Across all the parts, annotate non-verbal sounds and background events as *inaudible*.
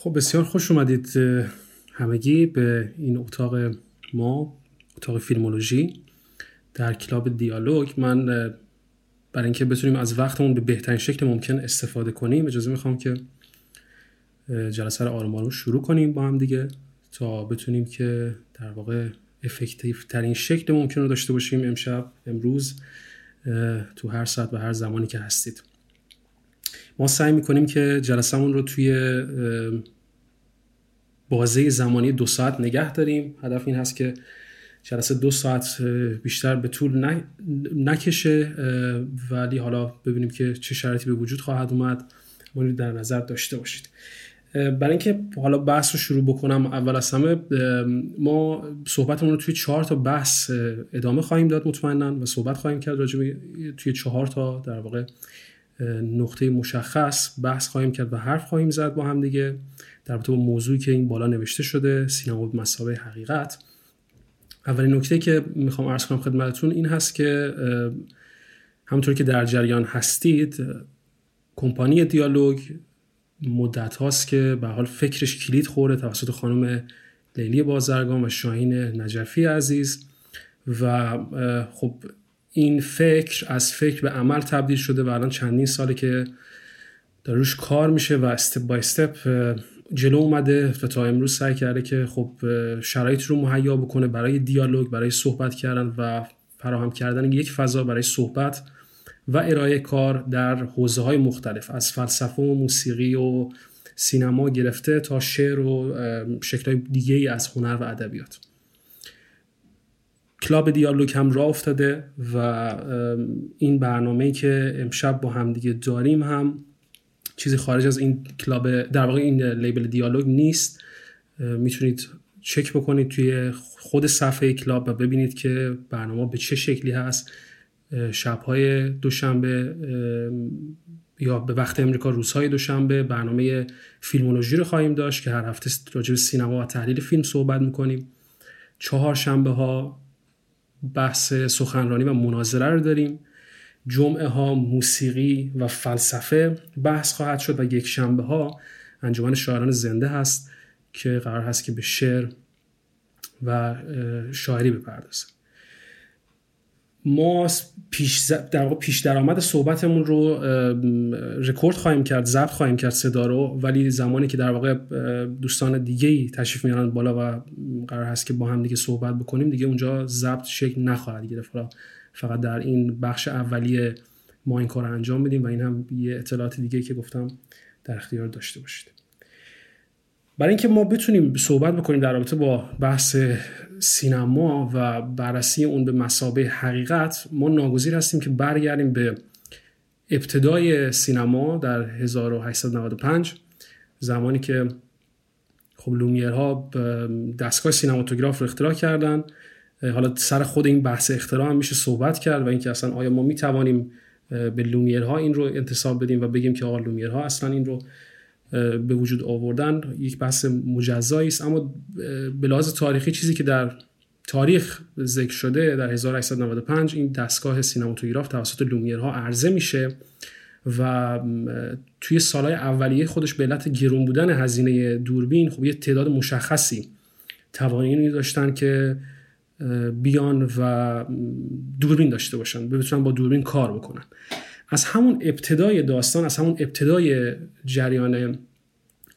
خب بسیار خوش اومدید همگی به این اتاق ما اتاق فیلمولوژی در کلاب دیالوگ. من برای اینکه بتونیم از وقتمون به بهترین شکل ممکن استفاده کنیم اجازه می‌خوام که جلسه رو آروم آروم شروع کنیم با هم دیگه تا بتونیم که در واقع افکتیو ترین شکل ممکن رو داشته باشیم امشب امروز تو هر ساعت و هر زمانی که هستید. ما سعی می‌کنیم که جلسهمون رو توی بازه زمانی دو ساعت نگه داریم. هدف این هست که جلسه دو ساعت بیشتر به طول نکشه ولی حالا ببینیم که چه شرایطی به وجود خواهد اومد. مورد در نظر داشته باشید. برای اینکه حالا بحث رو شروع بکنم اول از همه ما صحبتمون رو توی چهار تا بحث ادامه خواهیم داد مطمئنا و صحبت خواهیم کرد راجع توی چهار تا در واقع نقطه مشخص بحث خواهیم کرد و حرف خواهیم زد با هم دیگه در با موضوعی که این بالا نوشته شده سینما به مسابقه حقیقت. اولین نکته که می‌خوام عرض کنم خدمتتون این هست که همونطور که در جریان هستید کمپانی دیالوگ مدت هاست که به حال فکرش کلید خورده توسط خانم لیلی بازرگان و شاهین نجفی عزیز و خب این فکر از فکر به عمل تبدیل شده و الان چندین ساله که در روش کار میشه و استپ بای استپ جلو اومده و تا امروز سعی کرده که خب شرایط رو مهیا بکنه برای دیالوگ برای صحبت کردن و فراهم کردن یک فضا برای صحبت و ارائه کار در حوزه های مختلف. از فلسفه و موسیقی و سینما گرفته تا شعر و شکل دیگه از هنر و ادبیات. کلاب دیالوگ هم راه افتاده و این برنامه که امشب با هم دیگه داریم هم چیزی خارج از این کلاب در واقع این label دیالوگ نیست. می‌تونید چک بکنید توی خود صفحه کلاب و ببینید که برنامه به چه شکلی هست. شبهای دوشنبه یا به وقت امریکا روزهای دوشنبه برنامه فیلمولوژی رو خواهیم داشت که هر هفته راجع به سینما و تحلیل فیلم صحبت می‌کنیم. چهار شنبه ها بحث سخنرانی و مناظره رو داریم. جمعه ها موسیقی و فلسفه بحث خواهد شد و یک شنبه ها انجمن شاعران زنده هست که قرار هست که به شعر و شاعری بپردازه. ما پیش در واقع پیش درآمد صحبتمون رو رکورد خواهیم کرد ضبط خواهیم کرد صدا رو ولی زمانی که در واقع دوستان دیگه ای تشریف میارن بالا و قرار هست که با هم دیگه صحبت بکنیم دیگه اونجا ضبط شکل نخواهد گرفت. فقط در این بخش اولیه ما این کار رو انجام بدیم و این هم یه اطلاعات دیگه که گفتم در اختیار داشته باشید. برای اینکه ما بتونیم صحبت بکنیم در رابطه با بحث سینما و بررسی اون به مسابه حقیقت ما ناگزیر هستیم که برگردیم به ابتدای سینما در 1895 زمانی که خب لومیرها دستگاه سینماتوگراف رو اختراع کردن. حالا سر خود این بحث اختراع هم میشه صحبت کرد و اینکه اصلا آیا ما می‌توانیم به لومیرها این رو انتساب بدیم و بگیم که آقا لومیرها اصلا این رو به وجود آوردن. یک بحث مجزایی است. اما به لحاظ تاریخی چیزی که در تاریخ ذکر شده در 1895 این دستگاه سینماتوگراف توسط لومیرها عرضه میشه و توی سالهای اولیه خودش به علت گرون بودن هزینه دوربین خب یه تعداد مشخصی توانایی داشتن که بیان و دوربین داشته باشن. بتونن با دوربین کار بکنن. از همون ابتدای داستان از همون ابتدای جریان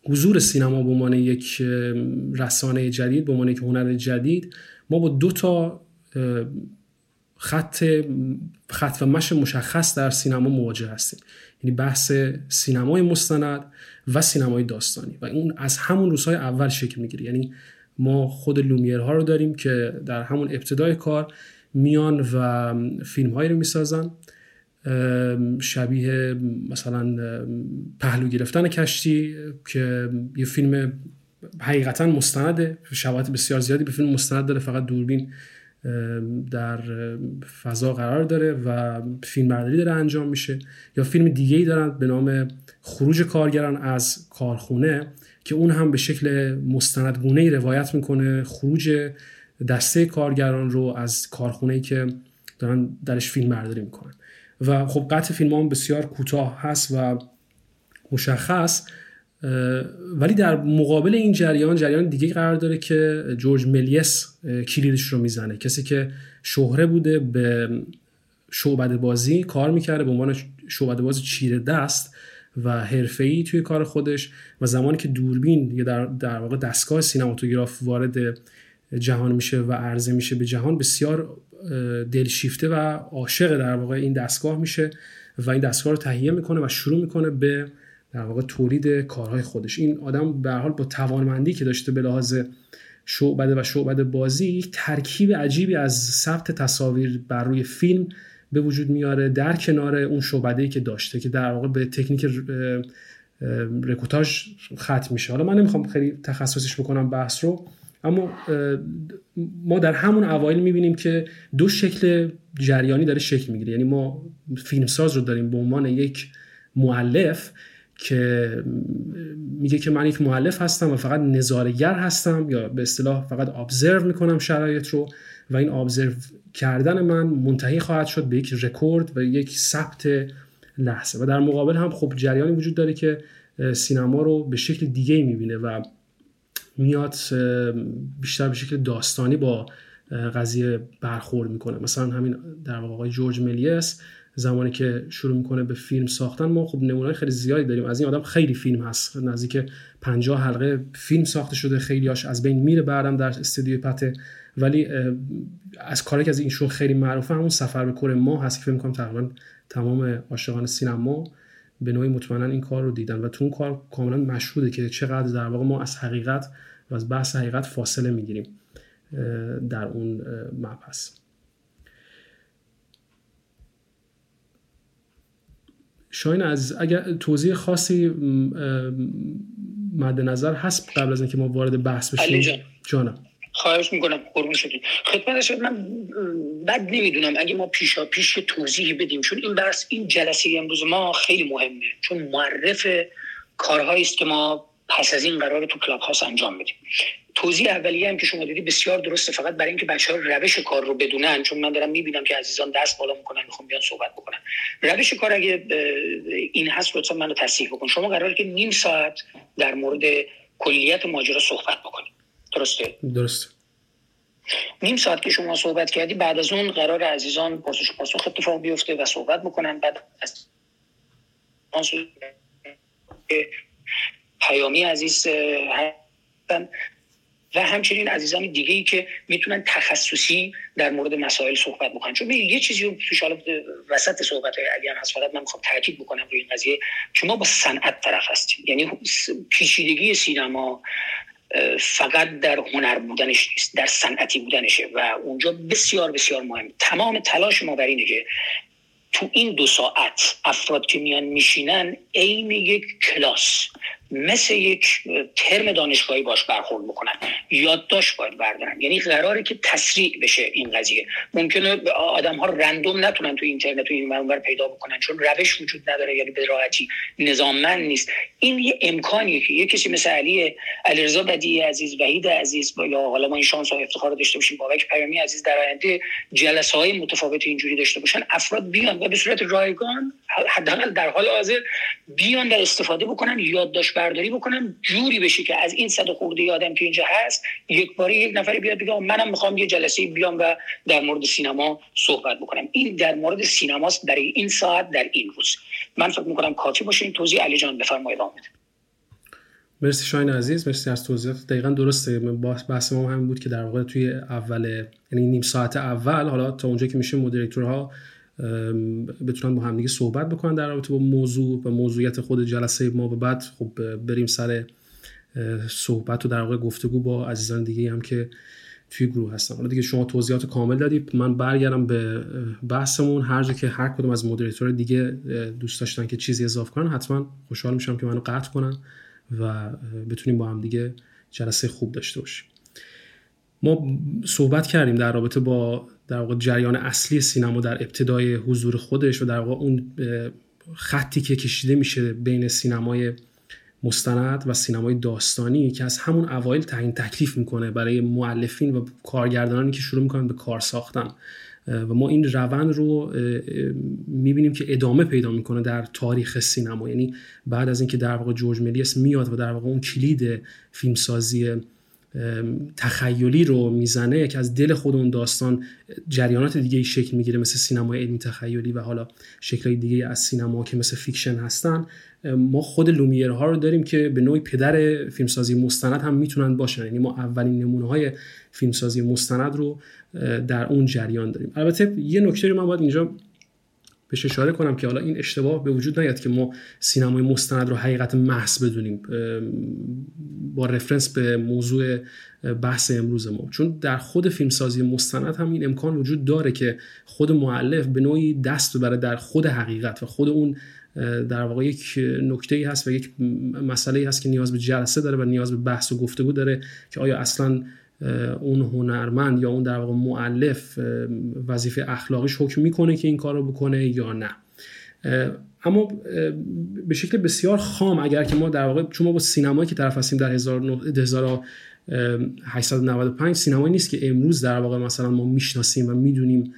حضور سینما به عنوان یک رسانه جدید به عنوان یک هنر جدید ما با دو تا خط خط و مش مشخص در سینما مواجه هستیم. یعنی بحث سینمای مستند و سینمای داستانی. و اون از همون روزهای اول شکل می‌گیره. یعنی ما خود لومیرها رو داریم که در همون ابتدای کار میان و فیلم هایی رو می‌سازن. شبیه مثلا پهلو گرفتن کشتی که یه فیلم حقیقتا مستنده شواهد بسیار زیادی به فیلم مستند داره فقط دوربین در فضا قرار داره و فیلم برداری داره انجام میشه. یا فیلم دیگه ای دارن به نام خروج کارگران از کارخونه که اون هم به شکل مستندگونه روایت می‌کنه. خروج دسته کارگران رو از کارخونه که دارن درش فیلم برداری می‌کنن. و خب قطع فیلم هم بسیار کوتاه هست و مشخص ولی در مقابل این جریان جریان دیگه قرار داره که جورج ملیس کلیدش رو می‌زنه. کسی که شهره بوده به شعبده بازی کار می‌کرده به عنوان شعبده باز چیره دست و حرفه‌ای توی کار خودش و زمانی که دوربین یا در, در واقع دستگاه سینماتوگراف وارد جهان میشه و عرضه میشه به جهان بسیار دلشیفته و عاشق در واقع این دستگاه میشه و این دستگاه رو تهیه می‌کنه و شروع می‌کنه به در واقع تولید کارهای خودش. این آدم به حال با توانمندی که داشته به لحاظ شعبده و شعبده بازی یک ترکیب عجیبی از ثبت تصاویر بر روی فیلم به وجود میاره در کنار اون شعبده که داشته که در واقع به تکنیک رکوتاژ ختم میشه. حالا من نمی‌خوام خیلی تخصصش بکنم بحث رو اما ما در همون اوایل می‌بینیم که دو شکل جریانی داره شکل می‌گیره. یعنی ما فیلمساز رو داریم به عنوان یک معلف که میگه که من یک معلف هستم و فقط نظارگر هستم یا به اصطلاح فقط ابزرو می‌کنم شرایط رو و این ابزرو کردن من منتهی خواهد شد به یک رکورد و یک ثبت لحظه. و در مقابل هم خب جریانی وجود داره که سینما رو به شکل دیگه می‌بینه و میاد بیشتر به شکل داستانی با قضیه برخورد می‌کنه. مثلا همین در واقع آقای جورج ملیس زمانی که شروع می‌کنه به فیلم ساختن ما خب نمونه خیلی زیادی داریم. از این آدم خیلی فیلم هست. نزدیک 50 حلقه فیلم ساخته شده خیلیاش از بین میره بعدم در استودیوی پته. ولی از کاری که از اینشون خیلی معروفه همون سفر به کره ما هست که فکر می‌کنم تقریبا تمام عاشقان سینما به نوعی مطمئنا این کار رو دیدن. و تو اون کار کاملا مشهوده که چقدر در واقع ما از حقیقت و از بحث حقیقت فاصله می‌گیریم در اون مبحث. شاین از اگر توضیح خاصی مد نظر هست قبل از اینکه ما وارد بحث بشیم؟ جانم. خواهش می‌کنم قربون شدید خدمت شد من بد نمی‌دونم. اگه ما پیشا پیش توضیحی بدیم چون این بحث این جلسه امروز ما خیلی مهمه. چون معرف کارهایی است که ما پس از این قرار تو کلاب هاست انجام بدیم. توضیح اولیه هم که شما دیدی بسیار درسته فقط برای اینکه بچه ها روش کار رو بدونن چون من دارم می‌بینم که عزیزان دست بالا می‌کنن می‌خوام بیان صحبت بکنن. روش کار اگه این هست لطفا منو تصحیح بکن. شما قراره که نیم ساعت در مورد کلیت ماجرا صحبت بکنید درسته؟ درست نیم ساعت که شما صحبت کردی بعد از اون قرار عزیزان پرسش پاسخ اتفاق بیفته و صحبت بکنن. بعد از پیامی عزیز هستن. و همچنین عزیزان دیگه ای که می‌تونن تخصصی در مورد مسائل صحبت بکنن. چون یه چیزی رو توش حالا وسط صحبت های علی هم هست فقط من می‌خوام تاکید بکنم روی این قضیه که ما با صنعت طرف هستیم. یعنی پیچیدگی سینما فقط در هنر بودنش نیست در صنعتی بودنشه. و اونجا بسیار بسیار مهم. تمام تلاش ما بر اینه که تو این دو ساعت افراد که میان میشینن عین یک کلاس. مثل یک ترم دانشگاهی باش برخورد بکنن. یادداشت باید بردارن. یعنی قراره که تسریع بشه این قضیه. ممکنه آدم ها رندوم نتونن تو اینترنت تو این منبر پیدا بکنن چون روش وجود نداره یعنی به راحتی نظاممند نیست. این یه امکانیه که یه کسی مثل علی علیرضا بدی عزیز وحید عزیز یا حالا ما این شانس و افتخار داشته باشیم بابک پیامی عزیز در آینده جلسه های متفاوت اینجوری داشته باشن. افراد بیان و به صورت رایگان حداقل در حال حاضر بیان و استفاده بکنن یادداشت برداری بکنن جوری بشه که از این صد خورده آدم که اینجا هست یک باری یک نفری بیاد بگه منم می‌خوام یه جلسه بیام و در مورد سینما صحبت بکنم. این در مورد سینماست در این ساعت در این روز. من فکر می‌کنم کافی باشه. این توضیح علی جان بفرمایید. مرسی شاین عزیز. مرسی از توضیحات. دقیقا درسته. بحث ما هم بود که در واقع توی اول یعنی نیم ساعت اول حالا تا اونجا که میشه مدیریتورها بتونن با همدیگه صحبت بکنن در رابطه با موضوع و موضوعیت خود جلسه ما و بعد. خب بریم سر صحبت و در واقع گفتگو با عزیزان دیگه هم که توی گروه هستن. حالا دیگه شما توضیحات کامل دادید. من برگردم به بحثمون. هر جا که هر کدوم از مدیریتور دیگه دوست داشتن که چیزی اضافه کنن حتما خوشحال میشم که منو قطع کنن و بتونیم با هم دیگه جلسه خوب داشته باشیم. ما صحبت کردیم در رابطه با در واقع جریان اصلی سینما در ابتدای حضور خودش و در واقع اون خطی که کشیده میشه بین سینمای مستند و سینمای داستانی که از همون اوایل تعیین تکلیف می‌کنه برای معلفین و کارگردانانی که شروع می‌کنن به کار ساختن. و ما این روند رو می‌بینیم که ادامه پیدا می‌کنه در تاریخ سینما. یعنی بعد از اینکه در واقع جورج ملیس میاد و در واقع اون کلید فیلمسازی تخیلی رو می‌زنه که از دل خود اون داستان جریانات دیگه ای شکل می‌گیره مثل سینمای علمی تخیلی و حالا شکلهای دیگه از سینما که مثل fiction هستن. ما خود لومیرها رو داریم که به نوعی پدر فیلمسازی مستند هم می‌تونن باشن. یعنی ما اولین نمونه های فیلمسازی مستند رو در اون جریان داریم. البته یه نکته رو من باید اینجا بهش اشاره کنم که حالا این اشتباه به وجود نیاد که ما سینمای مستند رو حقیقت محض بدونیم با reference به موضوع بحث امروز ما. چون در خود فیلمسازی مستند هم این امکان وجود داره که خود معلف به نوعی دست ببره در خود حقیقت و خود اون در واقع یک نکته هست و یک مسئله هست که نیاز به جلسه داره و نیاز به بحث و گفتگو داره که آیا اصلا اون هنرمند یا اون در واقع معلف وظیفه اخلاقیش حکم می‌کنه که این کار رو بکنه یا نه. اما به شکل بسیار خام اگر که ما در واقع چون ما با سینمایی که طرف هستیم در 1895 سینمایی نیست که امروز در واقع مثلا ما می‌شناسیم و می‌دونیم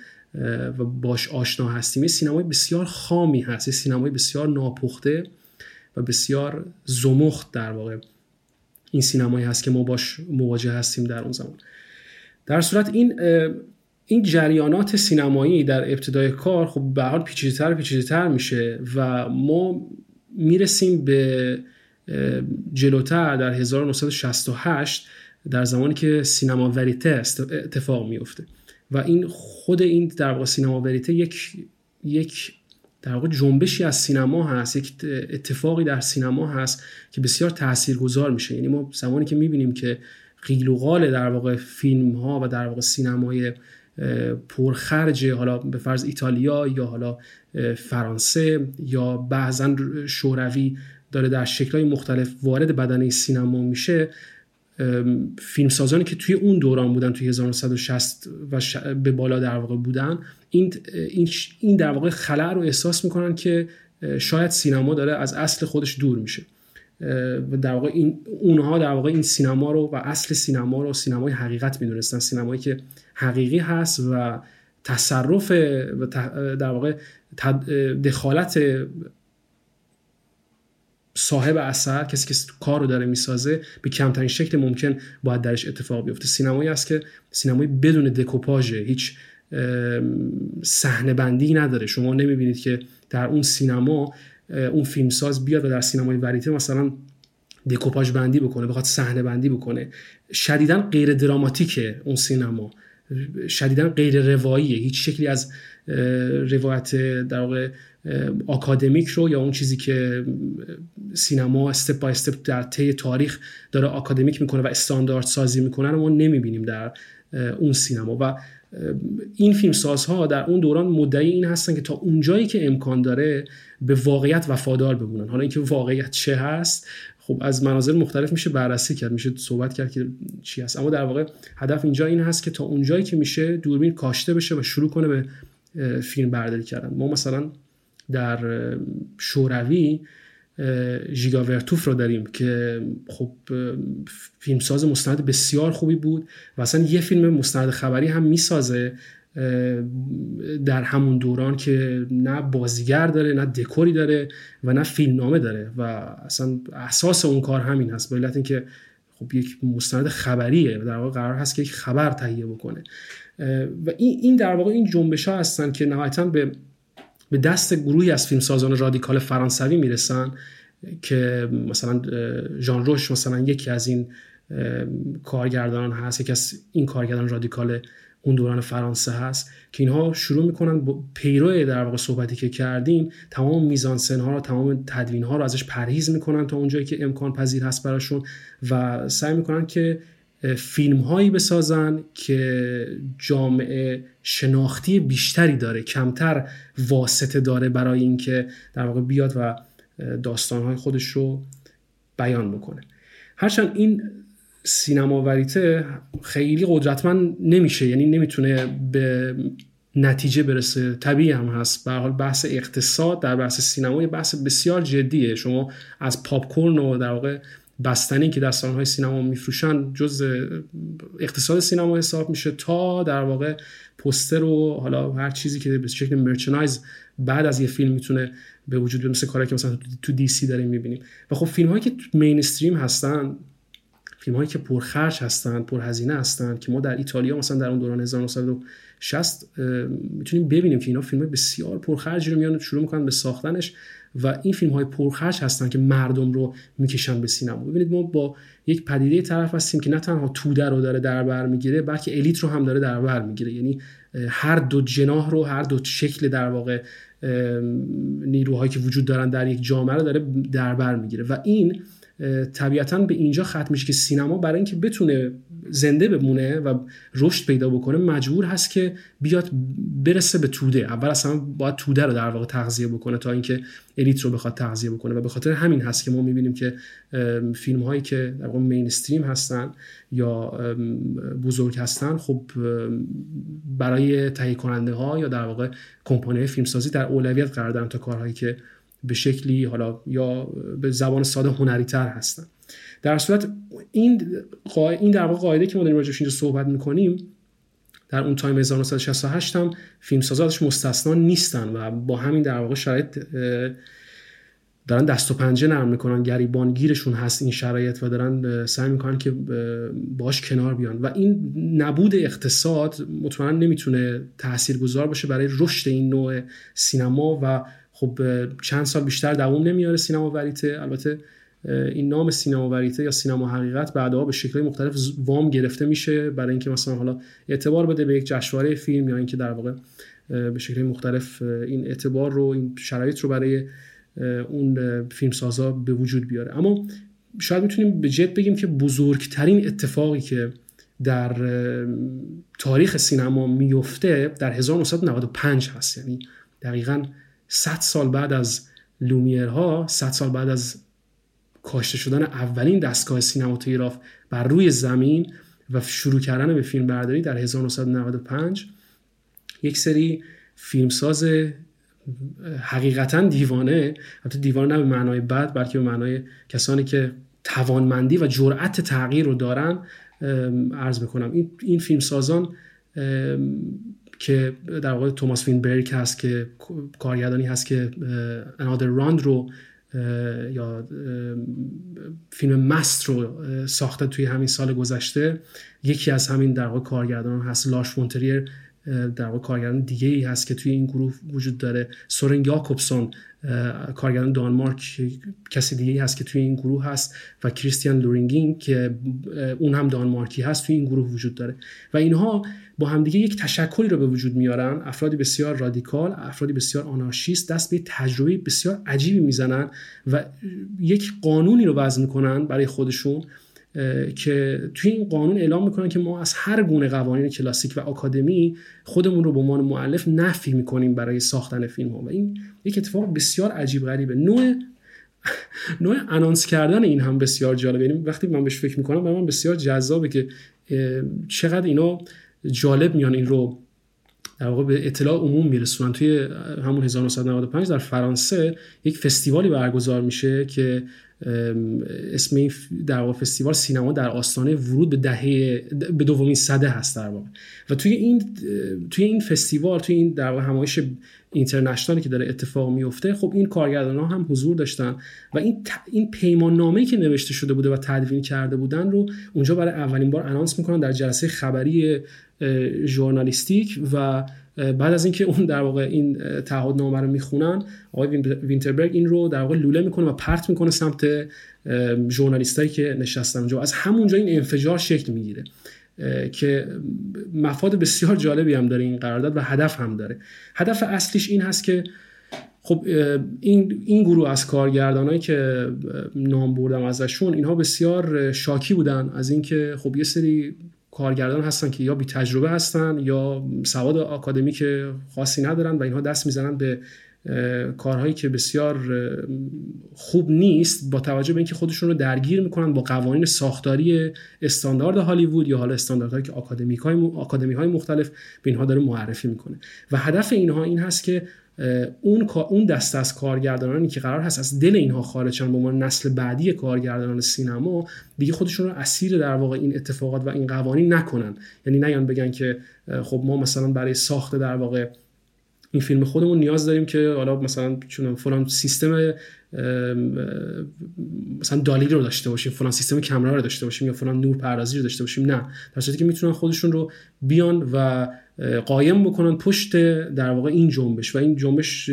و باش آشنا هستیم. یه سینمای بسیار خامی هست یه سینمای بسیار ناپخته و بسیار زمخت در واقع. این سینمایی هست که ما باش مواجه هستیم در اون زمان. در صورت این این جریانات سینمایی در ابتدای کار خب به حال پیچیده‌تر پیچیده‌تر میشه و ما می‌رسیم به جلوتر در 1968 در زمانی که سینما وریته اتفاق میفته و این خود این در واقع سینما وریته یک یک در واقع جنبشی از سینما هست یک اتفاقی در سینما هست که بسیار تاثیرگذار میشه. یعنی ما زمانی که می‌بینیم که قیل و قال در واقع فیلم ها و در واقع سینمای پرخرج حالا به فرض ایتالیا یا حالا فرانسه یا بعضا شوروی داره در شکلهای مختلف وارد بدنه سینما میشه فیلمسازانی که توی اون دوران بودن توی 1960 و به بالا در واقع بودن این این در واقع خلع رو احساس می‌کنن که شاید سینما داره از اصل خودش دور میشه. و در واقع این اونها در واقع این سینما رو و اصل سینما رو سینمای حقیقت می‌دونستن. سینمایی که حقیقی هست و تصرف و در واقع دخالت صاحب اثر کسی که کار رو داره می‌سازه به کمترین شکل ممکن باید درش اتفاق بیفته. سینمایی است که سینمایی بدون دکوپاژ هیچ صحنه بندی نداره. شما نمی‌بینید که در اون سینما اون فیلمساز بیاد و در سینمای وریته مثلا دکوپاژ بندی بکنه بخواد صحنه بندی بکنه. شدیدا غیر دراماتیکه اون سینما. شدیدا غیر رواییه هیچ شکلی از روایت در واقع آکادمیک رو یا اون چیزی که سینما استپ بای استپ در طی تاریخ داره آکادمیک می‌کنه و استاندارد سازی می‌کنه ما نمی‌بینیم در اون سینما. و این فیلمسازها در اون دوران مدعی این هستن که تا اونجایی که امکان داره به واقعیت وفادار بمونن. حالا اینکه واقعیت چه هست خب از مناظر مختلف میشه بررسی کرد میشه صحبت کرد که چی هست. اما در واقع هدف اینجا این هست که تا اونجایی که میشه دوربین کاشته بشه و شروع کنه به فیلم برداری کردن. ما مثلا در شوروی ژیگا ورتوف رو داریم که خب فیلمساز مستند بسیار خوبی بود و اصلا یه فیلم مستند خبری هم می‌سازه در همون دوران که نه بازیگر داره نه دکوری داره و نه فیلمنامه داره و اصلا اساس اون کار همین هست. به علت اینکه خب یک مستند خبریه در واقع قرار هست که یک خبر تهیه بکنه. و این در واقع این جنبش ها هستن که نهایتا به به دست گروهی از فیلمسازان رادیکال فرانسوی می‌رسن که مثلا ژان روش مثلا یکی از این کارگردانان هست یکی از این کارگردان رادیکال اون دوران فرانسه هست که اینها شروع می‌کنن با پیرو در واقع صحبتی که کردیم تمام میزانسن ها رو تمام تدوین ها رو ازش پرهیز می‌کنن تا اونجایی که امکان پذیر هست براشون و سعی می‌کنن که فیلم هایی بسازن که جامعه شناختی بیشتری داره کمتر واسطه داره برای اینکه در واقع بیاد و داستان های خودش رو بیان بکنه. هرچند این سینما وریته خیلی قدرتمند نمیشه یعنی نمی‌تونه به نتیجه برسه. طبیعی هم هست. به حال بحث اقتصاد در بحث سینما یه بحث بسیار جدیه. شما از پاپ کورن و در واقع بستنی که در های سینما میفروشن جز اقتصاد سینما حساب میشه تا در واقع پوستر و حالا هر چیزی که به شکل مرچنایز بعد از یه فیلم می‌تونه به وجود بیاد مثل کاری که مثلا تو دی سی داریم می‌بینیم. و خب فیلم هایی که مینستریم هستن فیلم هایی که پرخرج هستن پرهزینه هستن که ما در ایتالیا مثلا در اون دوران 1960 می‌تونیم ببینیم که اینا فیلم بسیار پرخرج رو میان شروع می‌کنن به ساختنش. و این فیلم های پرخرج هستن که مردم رو می‌کشن به سینما. ببینید ما با یک پدیده طرف هستیم که نه تنها توده رو داره در بر می‌گیره بلکه الیت رو هم داره در بر می‌گیره. یعنی هر دو جناح رو هر دو شکل در واقع نیروهایی که وجود دارن در یک جامعه رو داره در بر می‌گیره. و این طبیعتا به اینجا ختم میشه که سینما برای اینکه بتونه زنده بمونه و رشد پیدا بکنه مجبور هست که بیاد برسه به توده. اول اصلا باید توده رو در واقع تغذیه بکنه تا اینکه الیت رو بخواد تغذیه بکنه. و به خاطر همین هست که ما می‌بینیم که فیلم هایی که در واقع مینستریم هستن یا بزرگ هستن خب برای تهیه کننده ها یا در واقع کمپانی فیلمسازی در اولویت قرار دارن تا کارهایی که به شکلی حالا یا به زبان ساده هنری تر هستن. در صورت این این در واقع قاعده که ما داریم راجعش اینجا صحبت می‌کنیم در اون تایم 1968 هم فیلمسازا مستثنا نیستن و با همین در واقع شرایط دارن دست و پنجه نرم می‌کنن گریبانگیرشون هست این شرایط و دارن سعی می‌کنن که باش کنار بیان. و این نبود اقتصاد مطمئنا نمی‌تونه تاثیرگذار باشه برای رشد این نوع سینما و خب چند سال بیشتر دوام نمیاره سینما وریته البته این نام سینما وریته یا سینما حقیقت بعدها به شکل مختلف وام گرفته میشه برای اینکه مثلا حالا اعتبار بده به یک جشنواره فیلم یا اینکه در واقع به شکل مختلف این اعتبار رو این شرایط رو برای اون فیلمسازا به وجود بیاره. اما شاید می‌تونیم به جد بگیم که بزرگترین اتفاقی که در تاریخ سینما میفته در 1995 هست. یعنی دقیقا 100 سال بعد از لومیرها 100 سال بعد از کاشته شدن اولین دستگاه سینماتوگراف بر روی زمین و شروع کردن به فیلم برداری در 1995 یک سری فیلمساز حقیقتا دیوانه البته دیوانه نه به معنای بد بلکه به معنای کسانی که توانمندی و جرأت تغییر رو دارن عرض می‌کنم این این فیلمسازان که در واقع توماس وینتربرگ هست که کارگردانی هست که Another Round رو یا فیلم مست رو ساخته توی همین سال گذشته. یکی از همین در واقع کارگردان هست لارس فون تریر در واقع کارگردان دیگه ای هست که توی این گروه وجود داره. سورن یاکوبسون کارگردان دانمارک کسی دیگه ای هست که توی این گروه هست و کریستیان لورینگ که اون هم دانمارکی هست توی این گروه وجود داره. و اینها با همدیگه یک تشکلی رو به وجود میارن. افرادی بسیار رادیکال افرادی بسیار آنارشیست دست به تجربه بسیار عجیبی می‌زنن و یک قانونی رو وضع می‌کنن برای خودشون. که توی این قانون اعلام می‌کنن که ما از هر گونه قوانین کلاسیک و آکادمی خودمون رو به عنوان معلف نفی می‌کنیم برای ساختن فیلم ها. و این یک اتفاق بسیار عجیب غریبه. نوع *laughs* نوع انانس کردن این هم بسیار جالبه. یعنی وقتی من بهش فکر می‌کنم برای من بسیار جذابه که چقدر اینا جالب میان این رو در واقع به اطلاع عموم میرسونن. توی همون 1995 در فرانسه یک فستیوالی برگزار میشه که اسم این در واقع فستیوال سینما در آستانه ورود به دهه به دومین صده هست در واقع. و توی این توی این فستیوال توی این در همایش اینترنشنالی که داره اتفاق میفته خب این کارگردان ها هم حضور داشتن و این این پیمان نامه که نوشته شده بوده و تدوین کرده بودن رو اونجا برای اولین بار انانس می‌کنن در جلسه خبری ژورنالیستیک و بعد از اینکه اون در واقع این تعهدنامه رو می‌خونن آقای وینتربرگ این رو در واقع لوله می‌کنه و پرت می‌کنه سمت ژورنالیستایی که نشستن اونجا. از همونجا این انفجار شکل می‌گیره که مفاد بسیار جالبی هم داره این قرارداد و هدف هم داره. هدف اصلیش این هست که خب این این گروه از کارگردانایی که نام بردم ازشون اینها بسیار شاکی بودن از اینکه خب یه سری کارگردان هستن که یا بی تجربه هستن یا سواد آکادمیک خاصی ندارن و اینها دست می‌زنن به کارهایی که بسیار خوب نیست با توجه به اینکه خودشون رو درگیر می‌کنن با قوانین ساختاری استاندارد هالیوود یا حالا استانداردهایی که آکادمی های, های مختلف به اینها داره معرفی می‌کنه. و هدف اینها این هست که اون اون دست از کارگردانانی که قرار هست از دل اینها خارج شن به عنوان نسل بعدی کارگردانان سینما دیگه خودشون رو اسیر در واقع این اتفاقات و این قوانین نکنن. یعنی نیان بگن که خب ما مثلا برای ساخت در واقع این فیلم خودمون نیاز داریم که حالا مثلا چون فلان سیستم مثلا دالی رو داشته باشیم فلان سیستم کامرا رو داشته باشیم یا فلان نور پردازی رو داشته باشیم نه. در صورتی که می‌تونن خودشون رو بیان و قایم بکنن پشت در واقع این جنبش. و این جنبش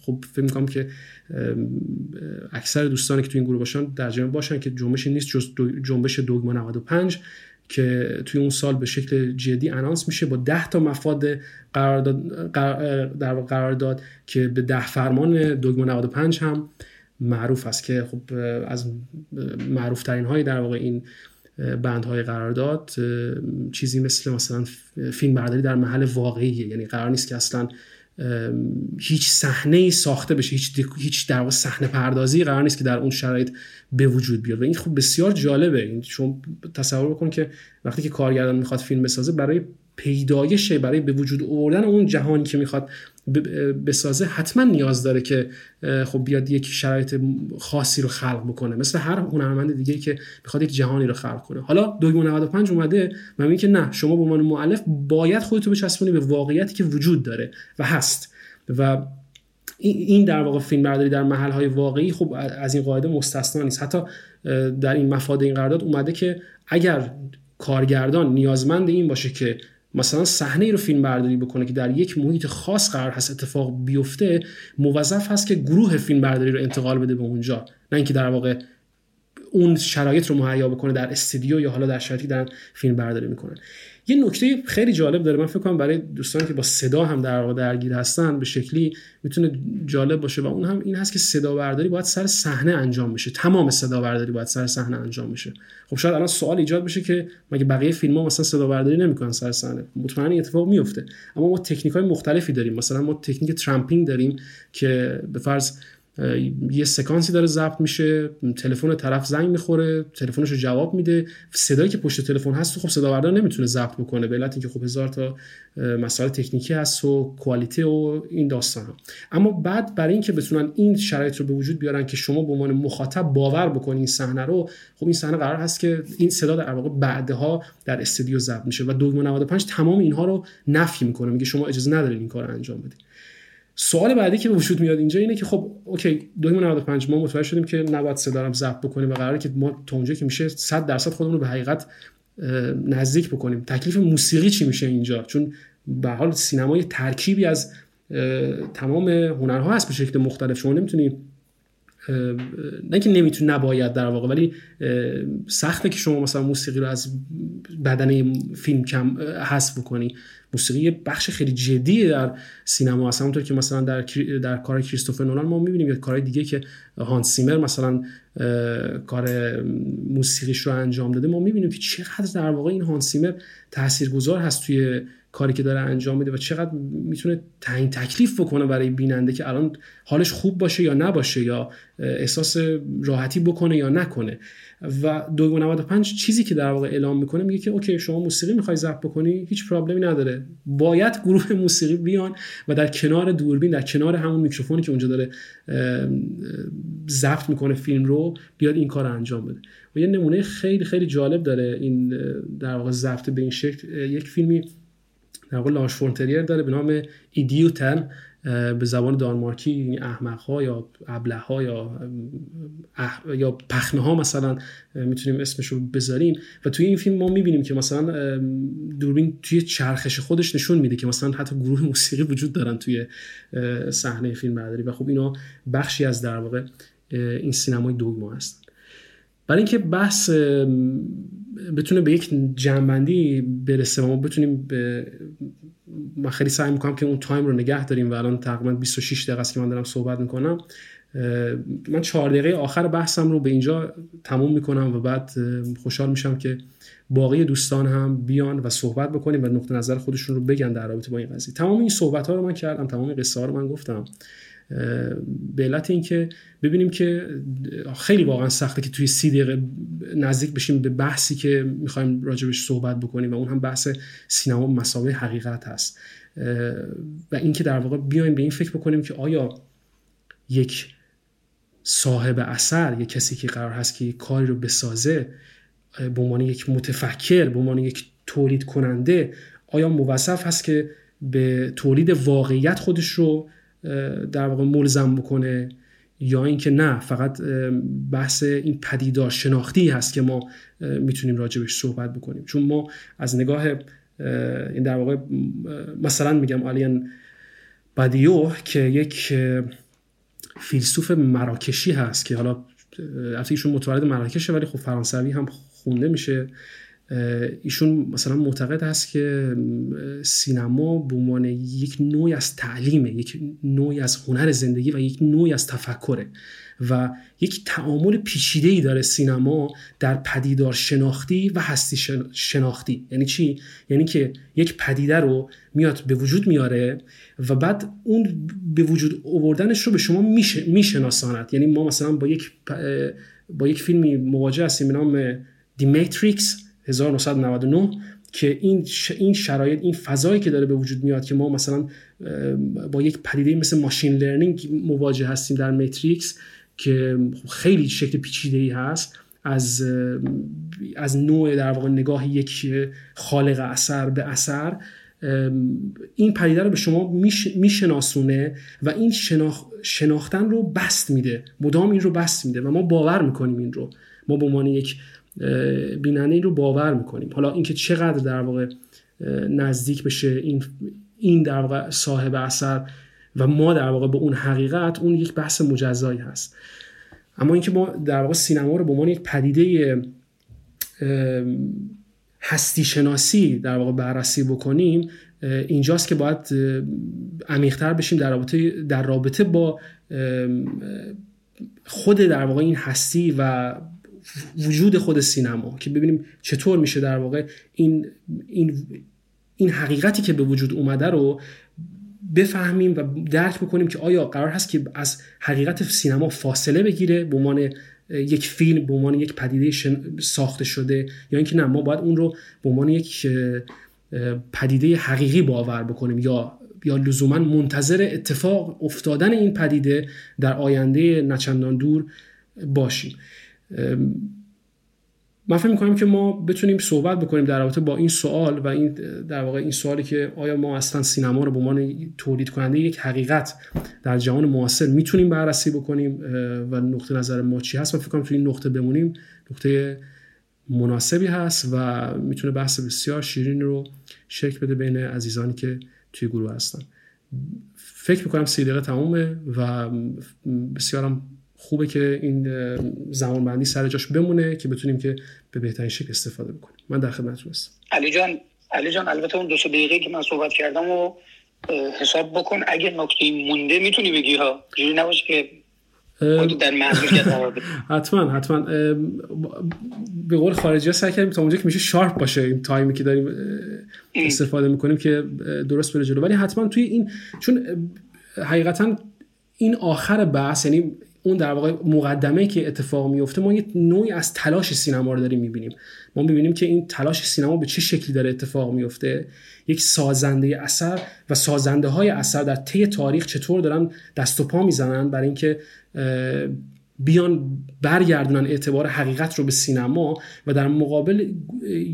خب فکر می‌کنم که اکثر دوستانی که تو این گروه باشن در جمع باشن که جنبش نیست جز جنبش دوگما 95 که توی اون سال به شکل جدی انانس میشه با 10 تا مفاد قرارداد در قرارداد که به ده فرمان دوگما 95 هم معروف است که خب از معروف ترین های در واقع این بندهای قرارداد چیزی مثل مثلا فیلم برداری در محل واقعیه. یعنی قرار نیست که اصلا هیچ صحنه ساخته بشه هیچ هیچ در صحنه پردازی قرار نیست که در اون شرایط به وجود بیاد. و این خب بسیار جالبه. این چون تصور بکن که وقتی که کارگردان می‌خواد فیلم بسازه برای پیدایش برای به وجود آوردن اون جهانی که می‌خواد بسازه حتما نیاز داره که خب بیاد یک شرایط خاصی رو خلق بکنه. مثل هر هنرمند دیگه که می‌خواد یک جهانی رو خلق کنه. حالا 295 اومده و میگه که نه شما به عنوان مؤلف باید خودتو بچسبونی به واقعیتی که وجود داره و هست. و این در واقع فیلم برداری در محل های واقعی خب از این قاعده مستثنا نیست. حتی در این مفاد این قرارداد اومده که اگر کارگردان نیازمند این باشه که مثلا صحنه ای رو فیلم برداری بکنه که در یک محیط خاص قرار هست اتفاق بیفته موظف هست که گروه فیلم برداری رو انتقال بده به اونجا. نه اینکه در واقع اون شرایط رو مهیا بکنه در استودیو یا حالا در شرایطی در فیلم برداری می‌کنن. یه نکته خیلی جالب داره. من فکر کنم برای دوستانی که با صدا هم در واقع درگیر هستن به شکلی می‌تونه جالب باشه و اون هم این هست که صدا برداری باید سر صحنه انجام بشه. تمام صدا برداری باید سر صحنه انجام بشه. خب شاید الان سوال ایجاد بشه که مگه بقیه فیلم ها مثلا صدا برداری نمی‌کنن سر صحنه؟ مطمئنا اتفاق میفته اما ما تکنیک های مختلفی داریم. مثلا ما تکنیک ترامپینگ داریم که به فرض یه سکانسی داره ضبط میشه تلفن طرف زنگ می‌خوره تلفنش رو جواب میده. صدایی که پشت تلفن هست خب صدا بردار نمی‌تونه ضبط بکنه به علت اینکه خب هزار تا مسائل تکنیکی هست و کوالیتی و این داستان ها. اما بعد برای اینکه بتونن این شرایط رو به وجود بیارن که شما به عنوان مخاطب باور بکنین این صحنه رو خب این صحنه قرار هست که این صدا در واقع بعدها در استودیو ضبط میشه و 295 تمام اینها رو نفی می‌کنه میگه شما اجازه ندارین این کار انجام بدید سوال بعدی که به وجود میاد اینجا اینه که خب اوکی 295 ما متوجه شدیم که نباید صدا ضبط بکنیم و قراره که ما تا اونجا که میشه 100 درصد خودمون رو به حقیقت نزدیک بکنیم. تکلیف موسیقی چی میشه اینجا؟ چون به حال سینمای ترکیبی از تمام هنرها هست به شکل مختلف. شما نمی‌تونی نه که نمی‌تونی نباید در واقع ولی سخته که شما مثلا موسیقی رو از بدن فیلم کم حذف بکنی. موسیقی بخش خیلی جدی در سینما هست. همونطور که مثلا در در کار کریستوفر نولان ما می‌بینیم یا کارهای دیگه که هانس سیمر مثلا کار موسیقیش رو انجام داده ما می‌بینیم که چقدر در واقع این هانس سیمر تاثیرگذار هست توی کاری که داره انجام میده و چقدر می‌تونه تعیین تکلیف بکنه برای بیننده که الان حالش خوب باشه یا نباشه یا احساس راحتی بکنه یا نکنه. و 295 چیزی که در واقع اعلام می‌کنه میگه که اوکی شما موسیقی می‌خوای ضبط بکنی هیچ پرابلمی نداره. باید گروه موسیقی بیان و در کنار دوربین در کنار همون میکروفونی که اونجا داره ضبط می‌کنه فیلم رو بیاد این کار انجام بده. و یه نمونه خیلی خیلی جالب داره این در واقع ضبط به این شکل. یک فیلمی در واقع لاش فونتریر داره به نام ایدیوتن به زبان دانمارکی یعنی احمق ها یا ابله ها یا اح... یا پخمه ها مثلا می‌تونیم اسمش رو بذاریم. و توی این فیلم ما می‌بینیم که مثلا دوربین توی چرخش خودش نشون میده که مثلا حتی گروه *laughs* موسیقی وجود دارن توی صحنه فیلم برداری. و خب اینا بخشی از در واقع این سینمای دوگما هست. برای اینکه بحث بتونه به یک جنبندی برسه ما بتونیم به من خیلی سعی می‌کنم که اون تایم رو نگه داریم و الان تقریبا 26 دقیقه است که من دارم صحبت می‌کنم. من چهار دقیقه آخر بحثم رو به اینجا تموم می‌کنم و بعد خوشحال میشم که باقی دوستان هم بیان و صحبت بکنیم و نقطه نظر خودشون رو بگن در رابطه با این قضیه. تمام این صحبت ها رو من کردم تمام قصه ها رو من گفتم. به علت اینکه ببینیم که خیلی واقعا سخته که توی سی دقیقه نزدیک بشیم به بحثی که می‌خوایم راجبش صحبت بکنیم و اون هم بحث سینما مسابقه حقیقت هست. و اینکه در واقع بیایم به این فکر بکنیم که آیا یک صاحب اثر یک کسی که قرار هست که کاری رو بسازه به عنوان یک متفکر به عنوان یک تولید کننده آیا موظف هست که به تولید واقعیت خودش رو در واقع ملزم بکنه یا اینکه نه فقط بحث این پدیدار شناختی هست که ما می‌تونیم راجبش صحبت بکنیم. چون ما از نگاه این در واقع مثلا میگم آلیان بادیو که یک فیلسوف مراکشی هست که حالا البته ایشون متولد مراکشه ولی خب فرانسوی هم خونده میشه. ایشون مثلا معتقد هست که سینما به عنوان یک نوعی از تعلیمه یک نوعی از هنر زندگی و یک نوعی از تفکره و یک تعامل پیچیده ای داره سینما در پدیدار شناختی و هستی شناختی. یعنی چی؟ یعنی که یک پدیده رو میاد به وجود میاره و بعد اون به وجود آوردنش رو به شما میشناساند. یعنی ما مثلا با یک با یک فیلمی مواجه هستیم به نام The Matrix 1999 که این این شرایط این فضایی که داره به وجود میاد که ما مثلا با یک پدیده مثل machine learning مواجه هستیم در Matrix که خیلی شکل پیچیده ای هست از از نوع در واقع نگاه یک خالق اثر به اثر این پدیده رو به شما میشناسونه و این شناخ... شناختن رو بسط میده. مدام این رو بسط میده و ما باور می‌کنیم این رو. ما به عنوان یک بیننده این رو باور می‌کنیم. حالا اینکه چقدر در واقع نزدیک بشه این این در واقع صاحب اثر و ما در واقع به اون حقیقت اون یک بحث مجزایی هست. اما اینکه ما در واقع سینما رو به عنوان یک پدیده هستی شناسی در واقع بررسی بکنیم اینجاست که باید عمیقتر بشیم در رابطه در رابطه با خود در واقع این هستی و وجود خود سینما که ببینیم چطور میشه در واقع این این این حقیقتی که به وجود اومده رو بفهمیم و درک بکنیم که آیا قرار هست که از حقیقت سینما فاصله بگیره به عنوان یک فیلم به عنوان یک پدیده ساخته شده یا اینکه نه ما باید اون رو به عنوان یک پدیده حقیقی باور بکنیم یا یا لزوما منتظر اتفاق افتادن این پدیده در آینده نچندان دور باشیم. من فکر می‌کنم که ما بتونیم صحبت بکنیم در رابطه با این سوال و این در واقع این سوالی که آیا ما اصلا سینما رو به عنوان تولید کننده یک حقیقت در جهان معاصر می‌تونیم بررسی بکنیم و نقطه نظر ما چی هست؟ و فکر کنم تو این نقطه بمونیم. نقطه مناسبی هست و می‌تونه بحث بسیار شیرین رو شکل بده بین عزیزانی که توی گروه هستن. فکر می‌کنم سی دقیقه تمومه و بسیارم خوبه که این زمان بندی سر جاش بمونه که بتونیم که به بهترین شکل استفاده بکنیم. من در خدمتتون هستم. علی جان علی جان البته اون دو سه دقیقه که من صحبت کردم و حساب بکن. اگه نکته مونده می‌تونی بگی ها. جوری نباشه که *laughs* حتما حتما. به قول خارجی ها سعی کردیم تا اونجا که میشه شارپ باشه این تایمی که داریم استفاده می‌کنیم که درست بره جلو. ولی حتما توی این چون حقیقتا این آخر بحث یعنی اون در واقع مقدمه که اتفاق میفته ما یه نوعی از تلاش سینما رو داریم می‌بینیم. ما می‌بینیم که این تلاش سینما به چه شکلی داره اتفاق میفته یک سازنده اثر و سازنده های اثر در طی تاریخ چطور دارن دست و پا می‌زنن برای اینکه بیان برگردونن اعتبار حقیقت رو به سینما و در مقابل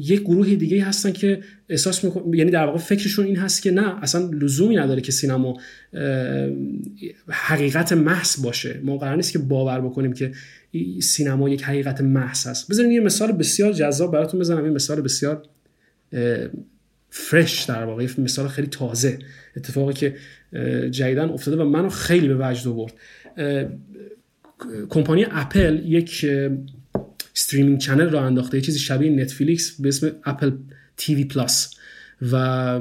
یک گروه دیگه هستن که احساس میکن... یعنی در واقع فکرشون این هست که نه اصلا لزومی نداره که سینما حقیقت محض باشه. ما قرار نیست که باور بکنیم که سینما یک حقیقت محض هست. بذارین یه مثال بسیار جذاب براتون بزنم یه مثال بسیار فرش در واقع مثال خیلی تازه. اتفاقی که جدیداً افتاده و منو خیلی به وجد آورد. کمپانی اپل یک streaming channel راه انداخته. یه چیزی شبیه نتفلیکس به اسم Apple TV Plus. و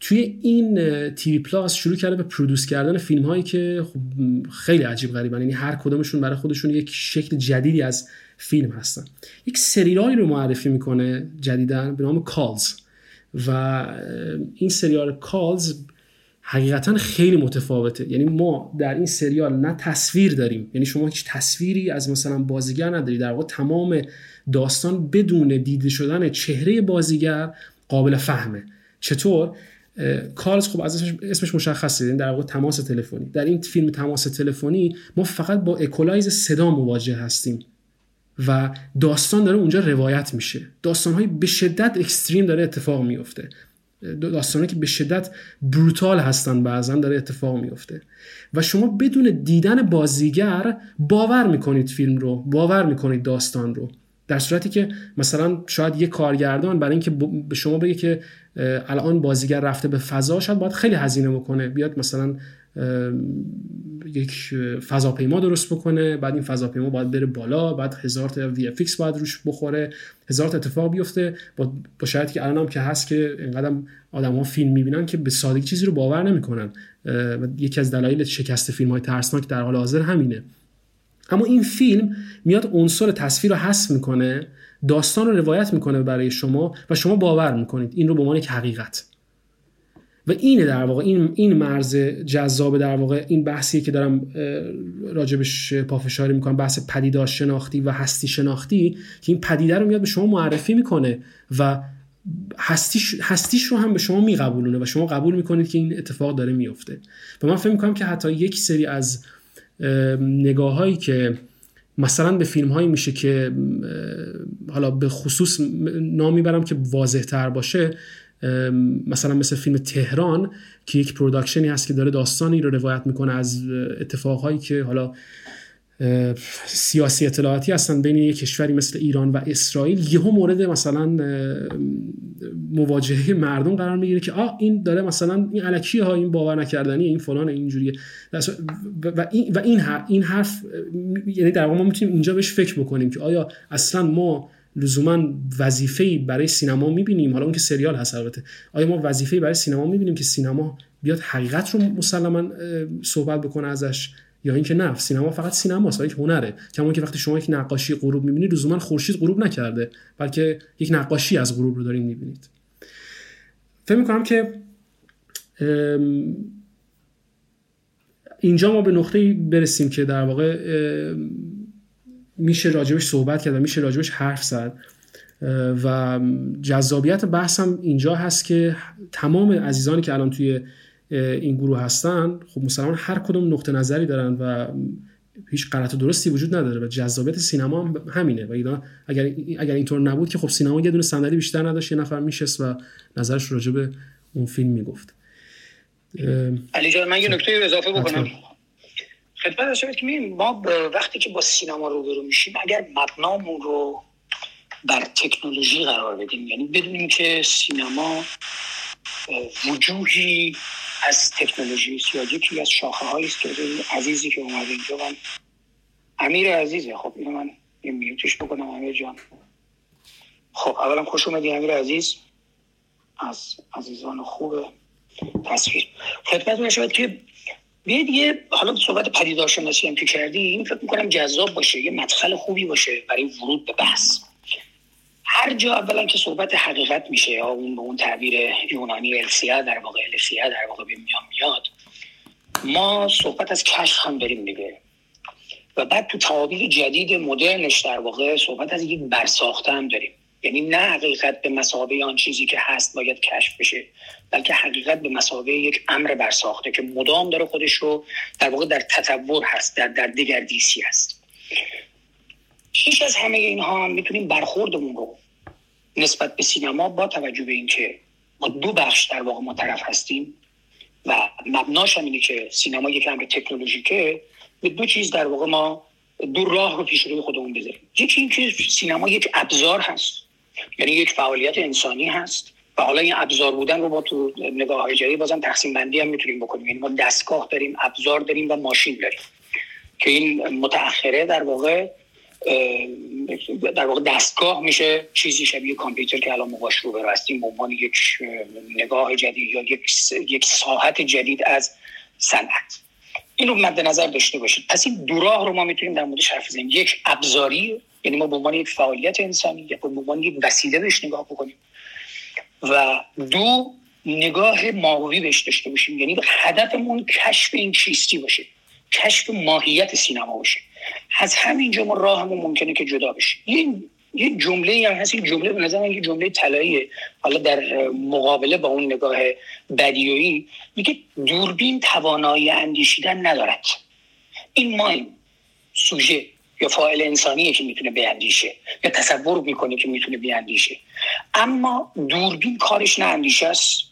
توی این TV Plus شروع کرده به produce کردن فیلم هایی که خب خیلی عجیب غریبن. یعنی هر کدومشون برای خودشون یک شکل جدیدی از فیلم هستن. یک سریالی رو معرفی می‌کنه جدیداً به نام Calls. و این سریال Calls حقیقتا خیلی متفاوته. یعنی ما در این سریال نه تصویر داریم. یعنی شما هیچ تصویری از مثلا بازیگر نداری در واقع تمام داستان بدون دیده شدن چهره بازیگر قابل فهمه. چطور؟ Calls خب از اسمش مشخصه. یعنی در واقع تماس تلفنی. در این فیلم تماس تلفنی ما فقط با اکولایز صدا مواجه هستیم و داستان داره اونجا روایت میشه. داستان به شدت اکستریم داره اتفاق میفته داستانی که به شدت بروتال هستن بعضا داره اتفاق میفته. و شما بدون دیدن بازیگر باور می‌کنید فیلم رو باور می‌کنید داستان رو. در صورتی که مثلا شاید یه کارگردان برای اینکه به شما بگه که الان بازیگر رفته به فضا شاید باید خیلی هزینه بکنه. بیاد مثلا یک فضاپیما درست بکنه بعد این فضاپیما باید بره بالا بعد هزار تا وی اف باید روش بخوره هزار تا اتفاق بیفته با, با شرایطی که الان هم که هست که اینقدر آدم ها فیلم می‌بینن که به سادگی چیزی رو باور نمی‌کنن. یکی از دلایل شکست فیلم های ترسناک در حال حاضر همینه. اما این فیلم میاد عنصر تصویر رو حذف می‌کنه داستان رو روایت می‌کنه برای شما و شما باور می‌کنید. این رو به عنوان یک حقیقت. و اینه در واقع این این مرز جذاب در واقع این بحثی که دارم راجبش پافشاری می‌کنم بحث پدیدار شناختی و هستی شناختی که این پدیده رو میاد به شما معرفی می‌کنه و هستیش, هستیش رو هم به شما میقبولونه و شما قبول می‌کنید که این اتفاق داره میفته و من فکر می‌کنم که حتی یک سری از نگاه هایی که مثلا به فیلم هایی میشه که حالا به خصوص نام می‌برم که واضح تر باشه مثلا مثل فیلم تهران که یک production ی هست که داره داستانی رو روایت می‌کنه از اتفاقهایی که حالا سیاسی اطلاعاتی هستن بین یک کشوری مثل ایران و اسرائیل. یهو مورد مثلا مواجهه مردم قرار می‌گیره که آ این داره مثلا این الکی ها این باور نکردنی این فلان اینجوریه. و این و این حرف یعنی در واقع ما می‌تونیم اینجا بهش فکر بکنیم که آیا اصلا ما لزوما وظیفه برای سینما می‌بینیم. حالا اون که سریال هست البته. آیا ما وظیفه برای سینما می‌بینیم که سینما بیاد حقیقت رو مسلما صحبت بکنه ازش؟ یا اینکه نه سینما فقط سینماست یک هنره. کما که وقتی شما یک نقاشی غروب می‌بینید لزوما خورشید غروب نکرده بلکه یک نقاشی از غروب رو دارین می‌بینید. فکر می‌کنم که اینجا ما به نقطه برسیم که در واقع میشه راجبش صحبت کرد و میشه راجبش حرف زد. و جذابیت بحثم اینجا هست که تمام عزیزانی که الان توی این گروه هستن خب مسلمان هر کدوم نقطه نظری دارن و هیچ غلط و درستی وجود نداره و جذابیت سینما هم همینه و اگر اگر اینطور نبود که خب سینما یه دونه صندلی بیشتر نداشت یه نفر میشست و نظرش راجع به اون فیلم می‌گفت. علی جان من یه نکته اضافه بکنم. خدمت شما که ما وقتی که با سینما روبرو میشیم اگر مبنامون رو بر تکنولوژی قرار بدیم یعنی بدونیم که سینما وجوهی از تکنولوژی یا یکی از شاخه هایی است که عزیزی که اومده اینجا من امیر عزیزه. خب اینو من یه میوتش بکنم امیر جان. خب اولا خوش اومدی امیر عزیز. از عزیزان خوب تصویر. خدمت شد که بیاید یه حالا صحبت پدیدارشناسی هم که کردی این فکر می‌کنم جذاب باشه یه مدخل خوبی باشه برای ورود به بحث. هر جا اولا که صحبت حقیقت میشه یا اون به اون تعبیر یونانی السیا در واقع السیا در واقع به میان میاد ما صحبت از کشف هم داریم دیگه. و بعد تو تعابیر جدید مدرنش در واقع صحبت از یک برساخته هم داریم. یعنی نه حقیقت به مسابقه آن چیزی که هست باید کشف بشه بلکه حقیقت به مسابقه یک امر برساخته که مدام داره خودش رو در واقع در تطور هست در در دگردیسی هست. هیچ از همه اینها هم می‌تونیم برخوردمون رو نسبت به سینما با توجه به اینکه ما دو بخش در واقع ما طرف هستیم و مبناش هم اینه که سینما یک امر تکنولوژیکه به دو چیز در واقع ما دو راه رو پیش روی خودمون بذاریم. یکی اینکه سینما یک ابزار هست. یعنی یک فعالیت انسانی هست. و حالا این ابزار بودن رو با تو نگاه های جدید بازم تقسیم بندی هم می‌تونیم بکنیم. یعنی ما دستگاه داریم ابزار داریم و ماشین داریم. که این متأخره در واقع در واقع دستگاه میشه چیزی شبیه کامپیوتر که الان مقاش رو برستیم به عنوان یک نگاه جدید یا یک یک ساحت جدید از صنعت. این رو مد نظر داشته باشید. پس این دو راه رو ما می‌تونیم در موردش حرف بزنیم. یک ابزاری یعنی ما به عنوان یک فعالیت انسانی یا به عنوان یک وسیله بهش نگاه بکنیم و دو نگاه ماهوی بهش داشته باشیم. یعنی هدفمون کشف این چیستی باشه کشف ماهیت سینما باشه. از همینجا ما راهمون ممکنه که جدا بشه. یه جمله هم هست این جمله به نظر یه جمله طلاییه. حالا در مقابله با اون نگاه بدیویی میگه دوربین توانایی اندیشیدن ندارد. این مایم سوژه. یا فاعل انسانیه که می‌تونه بیاندیشه یا تصور می‌کنه که می‌تونه بیاندیشه. اما دوربین کارش نه اندیشه است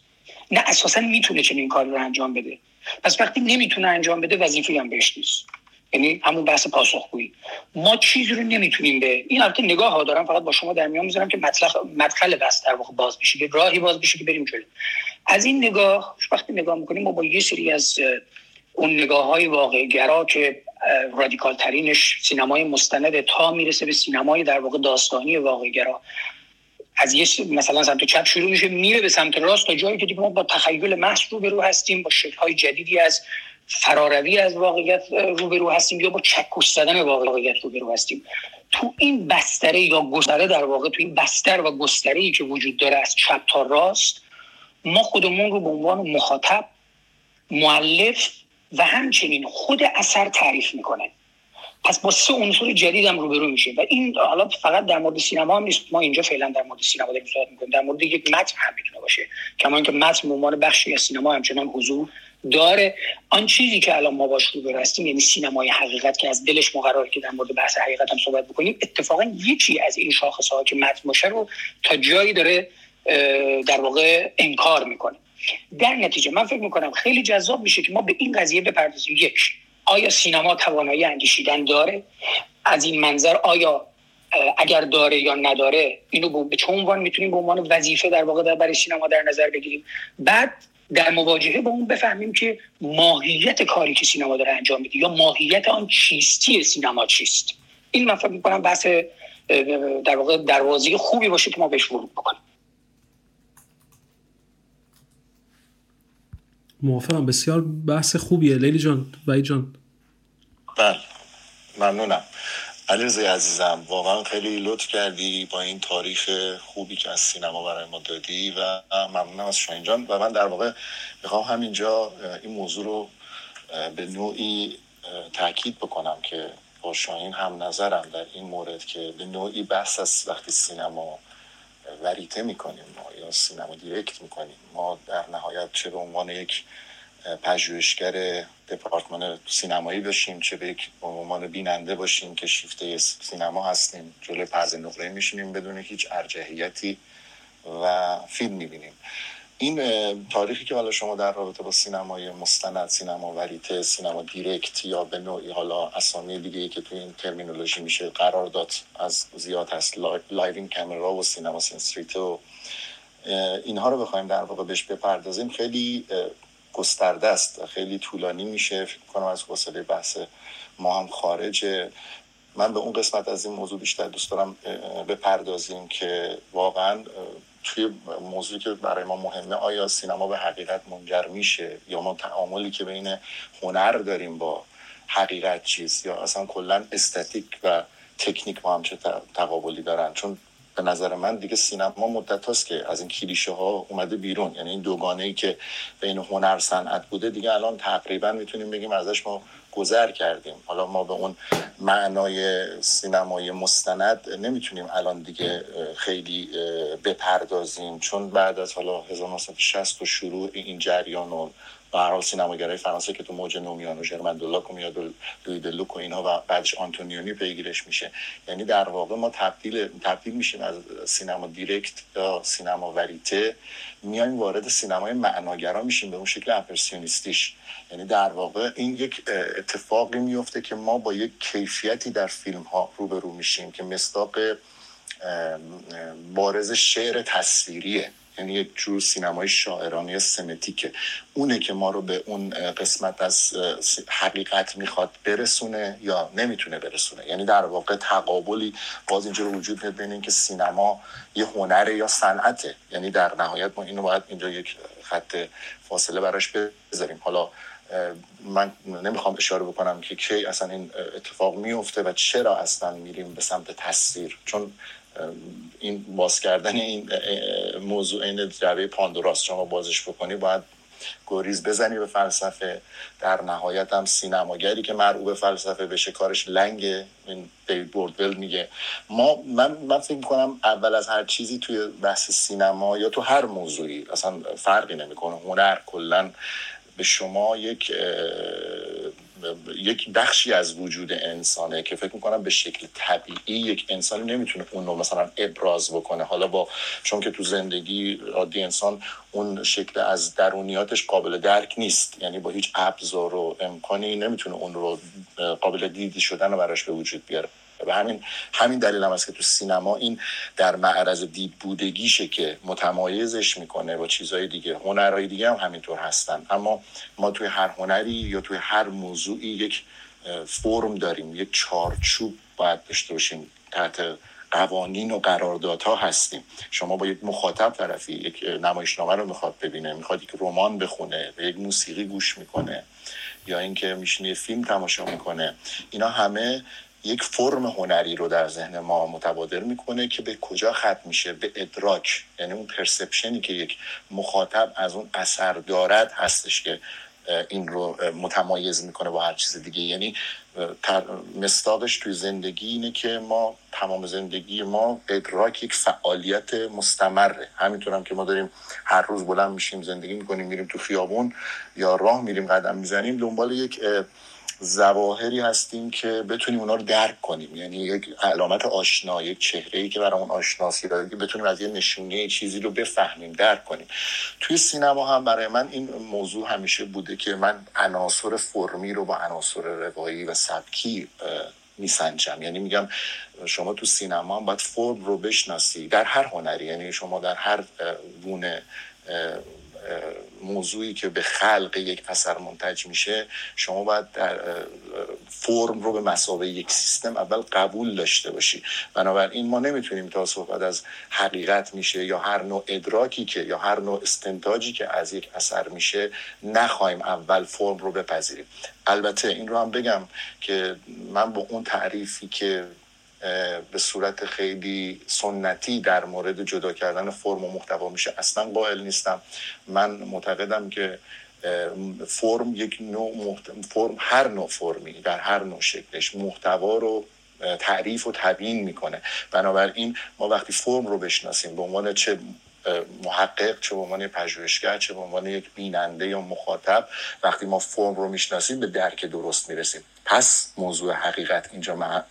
نه اساسا می‌تونه چنین کاری رو انجام بده. پس وقتی نمی‌تونه انجام بده وظیفه هم بهش نیست. یعنی همون بحث پاسخگویی. ما چیزی رو نمی‌تونیم به این البته نگاه ها دارم فقط با شما در میان می‌ذارم که مطلق مدخل بحث در واقع باز بشه که راهی باز بشه که بریم جلو. از این نگاه وقتی نگاه می‌کنیم ما با یه سری از اون نگاه های واقع گرا که رادیکال ترینش سینمای مستند تا می‌رسه به سینمای در واقع داستانی واقع گرا از یه مثلا سمت چپ شروع میشه میره به سمت راست تا جایی که دیگه ما با تخیل محض رو هستیم با شکل جدیدی از فراروی از واقعیت روبرو هستیم یا با چکش زدن واقعیت روبرو هستیم. تو این بستره یا گستره در واقع تو این بستر و گستره ای که وجود داره از چپ تا راست ما خودمون رو به عنوان مخاطب معلف و همچنین خود اثر تعریف می‌کنه. پس با سه عنصر جدید هم روبرو میشه و این حالا فقط در مورد سینما هم نیست. ما اینجا فعلا در مورد سینما داریم صحبت می‌کنیم. در مورد یک متن هم می‌تونه باشه. کما اینکه متن به عنوان بخشی از سینما همچنان حضور داره. آن چیزی که الان ما باش رو هستیم یعنی سینمای حقیقت که از دلش مقرر که در مورد بحث حقیقت هم صحبت بکنیم اتفاقا یکی از این شاخص ها که متن باشه رو تا جایی داره در واقع انکار می‌کنه. در نتیجه من فکر می‌کنم خیلی جذاب میشه که ما به این قضیه بپردازیم. یک آیا سینما توانایی اندیشیدن داره؟ از این منظر آیا اگر داره یا نداره اینو به چه عنوان می‌تونیم به عنوان وظیفه در واقع در برای سینما در نظر بگیریم؟ بعد در مواجهه با اون بفهمیم که ماهیت کاری که سینما داره انجام میده یا ماهیت آن چیستی سینما چیست؟ این من فکر می‌کنم بحث در واقع دروازه خوبی باشه که ما بهش ورود بکنیم. موافقم. بسیار بحث خوبیه. لیلی جان وای جان. بله ممنونم. علیرضا عزیزم واقعا خیلی لطف کردی با این تاریخ خوبی که از سینما برای ما دادی و ممنونم از شاین جان. و من در واقع می‌خوام همینجا این موضوع رو به نوعی تاکید بکنم که با شاهین هم نظرم در این مورد که به نوعی بحث از وقتی سینما وریته می‌کنیم. یا سینما دیرکت می‌کنیم. ما در نهایت چه به عنوان یک پژوهشگر دپارتمان سینمایی باشیم چه به یک عنوان بیننده باشیم که شیفته سینما هستیم. جلوی پرز نقره میشینیم بدون هیچ ارجحیتی و فیلم می‌بینیم. این تاریخی که حالا شما در رابطه با سینمای مستند سینما وریته cinéma direct یا به نوعی حالا اسامی دیگه ای که تو این terminology میشه قرار داد از زیاد هست living camera و cinéma sincérité و اینها رو بخوایم در واقع بهش بپردازیم. خیلی گسترده است خیلی طولانی میشه. فکر کنم از حوصله بحث ما هم خارجه. من به اون قسمت از این موضوع بیشتر دوست دارم بپردازیم که واقعا توی موضوعی که برای ما مهمه آیا سینما به حقیقت منجر میشه یا ما تعاملی که بین هنر داریم با حقیقت چیست؟ یا اصلا کلا استاتیک و تکنیک با هم چه تقابلی دارن؟ چون به نظر من دیگه سینما مدت هاست که از این کلیشه ها اومده بیرون. یعنی این دوگانه ای که بین هنر صنعت بوده دیگه الان تقریبا می‌تونیم بگیم ازش ما گذر کردیم. حالا ما به اون معنای سینمای مستند نمی‌تونیم الان دیگه خیلی بپردازیم. چون بعد از حالا 1960 و شروع این جریان و به هر حال سینماگرای فرانسه که تو موج نومیان و ژرمن دولاک و میاد لوی و اینها و بعدش آنتونیونی پیگیرش میشه. یعنی در واقع ما تبدیل تبدیل میشیم از سینما دیرکت یا سینما وریته. میایم وارد سینمای معناگرا میشیم به اون شکل اپرسیونیستیش. یعنی در واقع این یک اتفاقی میفته که ما با یک کیفیتی در فیلم ها روبرو میشیم که مصداق بارز شعر تصویریه. یعنی یک جور سینمای شاعرانه سمتیکه. اونه که ما رو به اون قسمت از حقیقت می‌خواد برسونه یا نمی‌تونه برسونه. یعنی در واقع تقابلی باز اینجا وجود میاد بین اینکه سینما یه هنره یا صنعته. یعنی در نهایت ما اینو باید اینجا یک خط فاصله براش بذاریم. حالا من نمی‌خوام اشاره بکنم که کی اصلا این اتفاق میفته و چرا اصلا میریم به سمت تصویر. چون این باز کردن این موضوع این جعبه پاندوراست شما بازش بکنی باید گریز بزنی به فلسفه. در نهایت هم سینماگری که مرعوب فلسفه بشه کارش لنگه. این دیوید بوردول میگه. ما من من فکر می‌کنم اول از هر چیزی توی بحث سینما یا تو هر موضوعی اصلا فرقی نمی‌کنه. هنر کلا به شما یک یک بخشی از وجود انسانه که فکر می‌کنم به شکل طبیعی یک انسانی نمی‌تونه اون رو مثلا ابراز بکنه. حالا با چون که تو زندگی عادی انسان اون شکل از درونیاتش قابل درک نیست. یعنی با هیچ ابزار و امکانی نمی‌تونه اون رو قابل دیدی شدن و براش به وجود بیاره. و همین همین دلیل هم است که تو سینما این در معرض دید بودگیشه که متمایزش می‌کنه با چیزهای دیگه. هنرهای دیگه هم همینطور هستن. اما ما توی هر هنری یا توی هر موضوعی یک فرم داریم. یک چارچوب باید داشته باشیم. تحت قوانین و قراردادها هستیم. شما با یک مخاطب طرفی یک نمایشنامه رو می‌خواد ببینه می‌خواد یک رمان بخونه به یک موسیقی گوش می‌کنه یا اینکه میشینه فیلم تماشا می‌کنه. اینا همه یک فرم هنری رو در ذهن ما متبادر می‌کنه که به کجا ختم میشه؟ به ادراک یعنی اون پرسپشنی که یک مخاطب از اون اثر دارد هستش که این رو متمایز می‌کنه با هر چیز دیگه. یعنی مستاقش توی زندگی اینه که ما تمام زندگی ما ادراک یک فعالیت مستمره. همینطور هم که ما داریم هر روز بلند میشیم زندگی می‌کنیم میریم تو خیابون یا راه میریم قدم می‌زنیم دنبال یک زواهری هستیم که بتونیم اونا رو درک کنیم. یعنی یک علامت آشنا یک چهره ای که برامون آشناسی داره بتونیم از یه نشونه چیزی رو بفهمیم درک کنیم. توی سینما هم برای من این موضوع همیشه بوده که من عناصر فرمی رو با عناصر روایی و سبکی میسنجم. یعنی میگم شما تو سینما هم باید فرم رو بشناسی در هر هنری. یعنی شما در هر گونه موضوعی که به خلق یک اثر منتج میشه شما باید در فرم رو به مسابقه یک سیستم اول قبول داشته باشی. بنابراین ما نمی‌تونیم تا صحبت از حقیقت میشه یا هر نوع ادراکی که یا هر نوع استنتاجی که از یک اثر میشه نخواهیم اول فرم رو بپذیریم. البته این رو هم بگم که من با اون تعریفی که به صورت خیلی سنتی در مورد جدا کردن فرم و محتوا میشه. اصلا قائل نیستم. من معتقدم که فرم یک نوع محت... فرم هر نوع فرمی در هر نوع شکلش محتوا رو تعریف و تبیین می‌کنه. بنابراین ما وقتی فرم رو بشناسیم به عنوان چه محقق چه به عنوان پژوهشگر چه به عنوان یک بیننده یا مخاطب وقتی ما فرم رو می‌شناسیم به درک درست می‌رسیم. پس موضوع حقیقت اینجا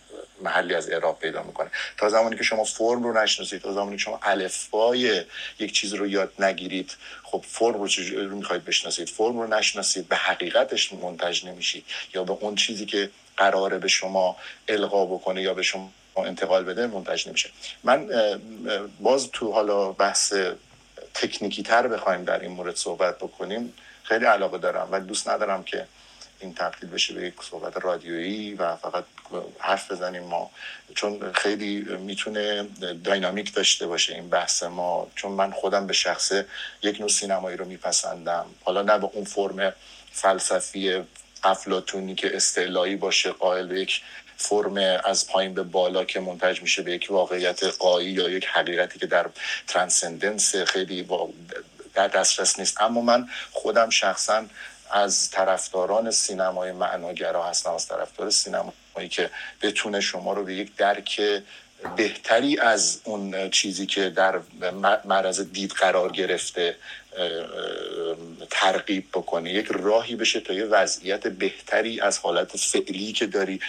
محلی از اعراب پیدا می‌کنه. تا زمانی که شما فرم رو نشناسید تا زمانی که شما الفبای یک چیز رو یاد نگیرید خب فرم رو چجوری می‌خواید بشناسید؟ فرم رو نشناسید به حقیقتش منتج نمیشید. یا به اون چیزی که قراره به شما القا بکنه یا به شما انتقال بده منتج نمیشه. من باز تو حالا بحث تکنیکی تر بخوایم در این مورد صحبت بکنیم. خیلی علاقه دارم و دوست ندارم که این تبدیل بشه به یک صحبت رادیویی و فقط حرف بزنیم ما. چون خیلی می‌تونه داینامیک داشته باشه این بحث ما. چون من خودم به شخصه یک نوع سینمایی رو میپسندم. حالا نه به اون فرم فلسفی افلاتونی که استعلایی باشه قائل به یک فرم از پایین به بالا که منتج میشه به یک واقعیت قایی یا یک حقیقتی که در ترانسندنس خیلی در دسترس نیست. اما من خودم شخصا از طرفداران سینمای معناگرا هستم از طرفدار سینمایی که بتونه شما رو به یک درک بهتری از اون چیزی که در معرض دید قرار گرفته ترغیب بکنه. یک راهی بشه تا یه وضعیت بهتری از حالت فعلی که داری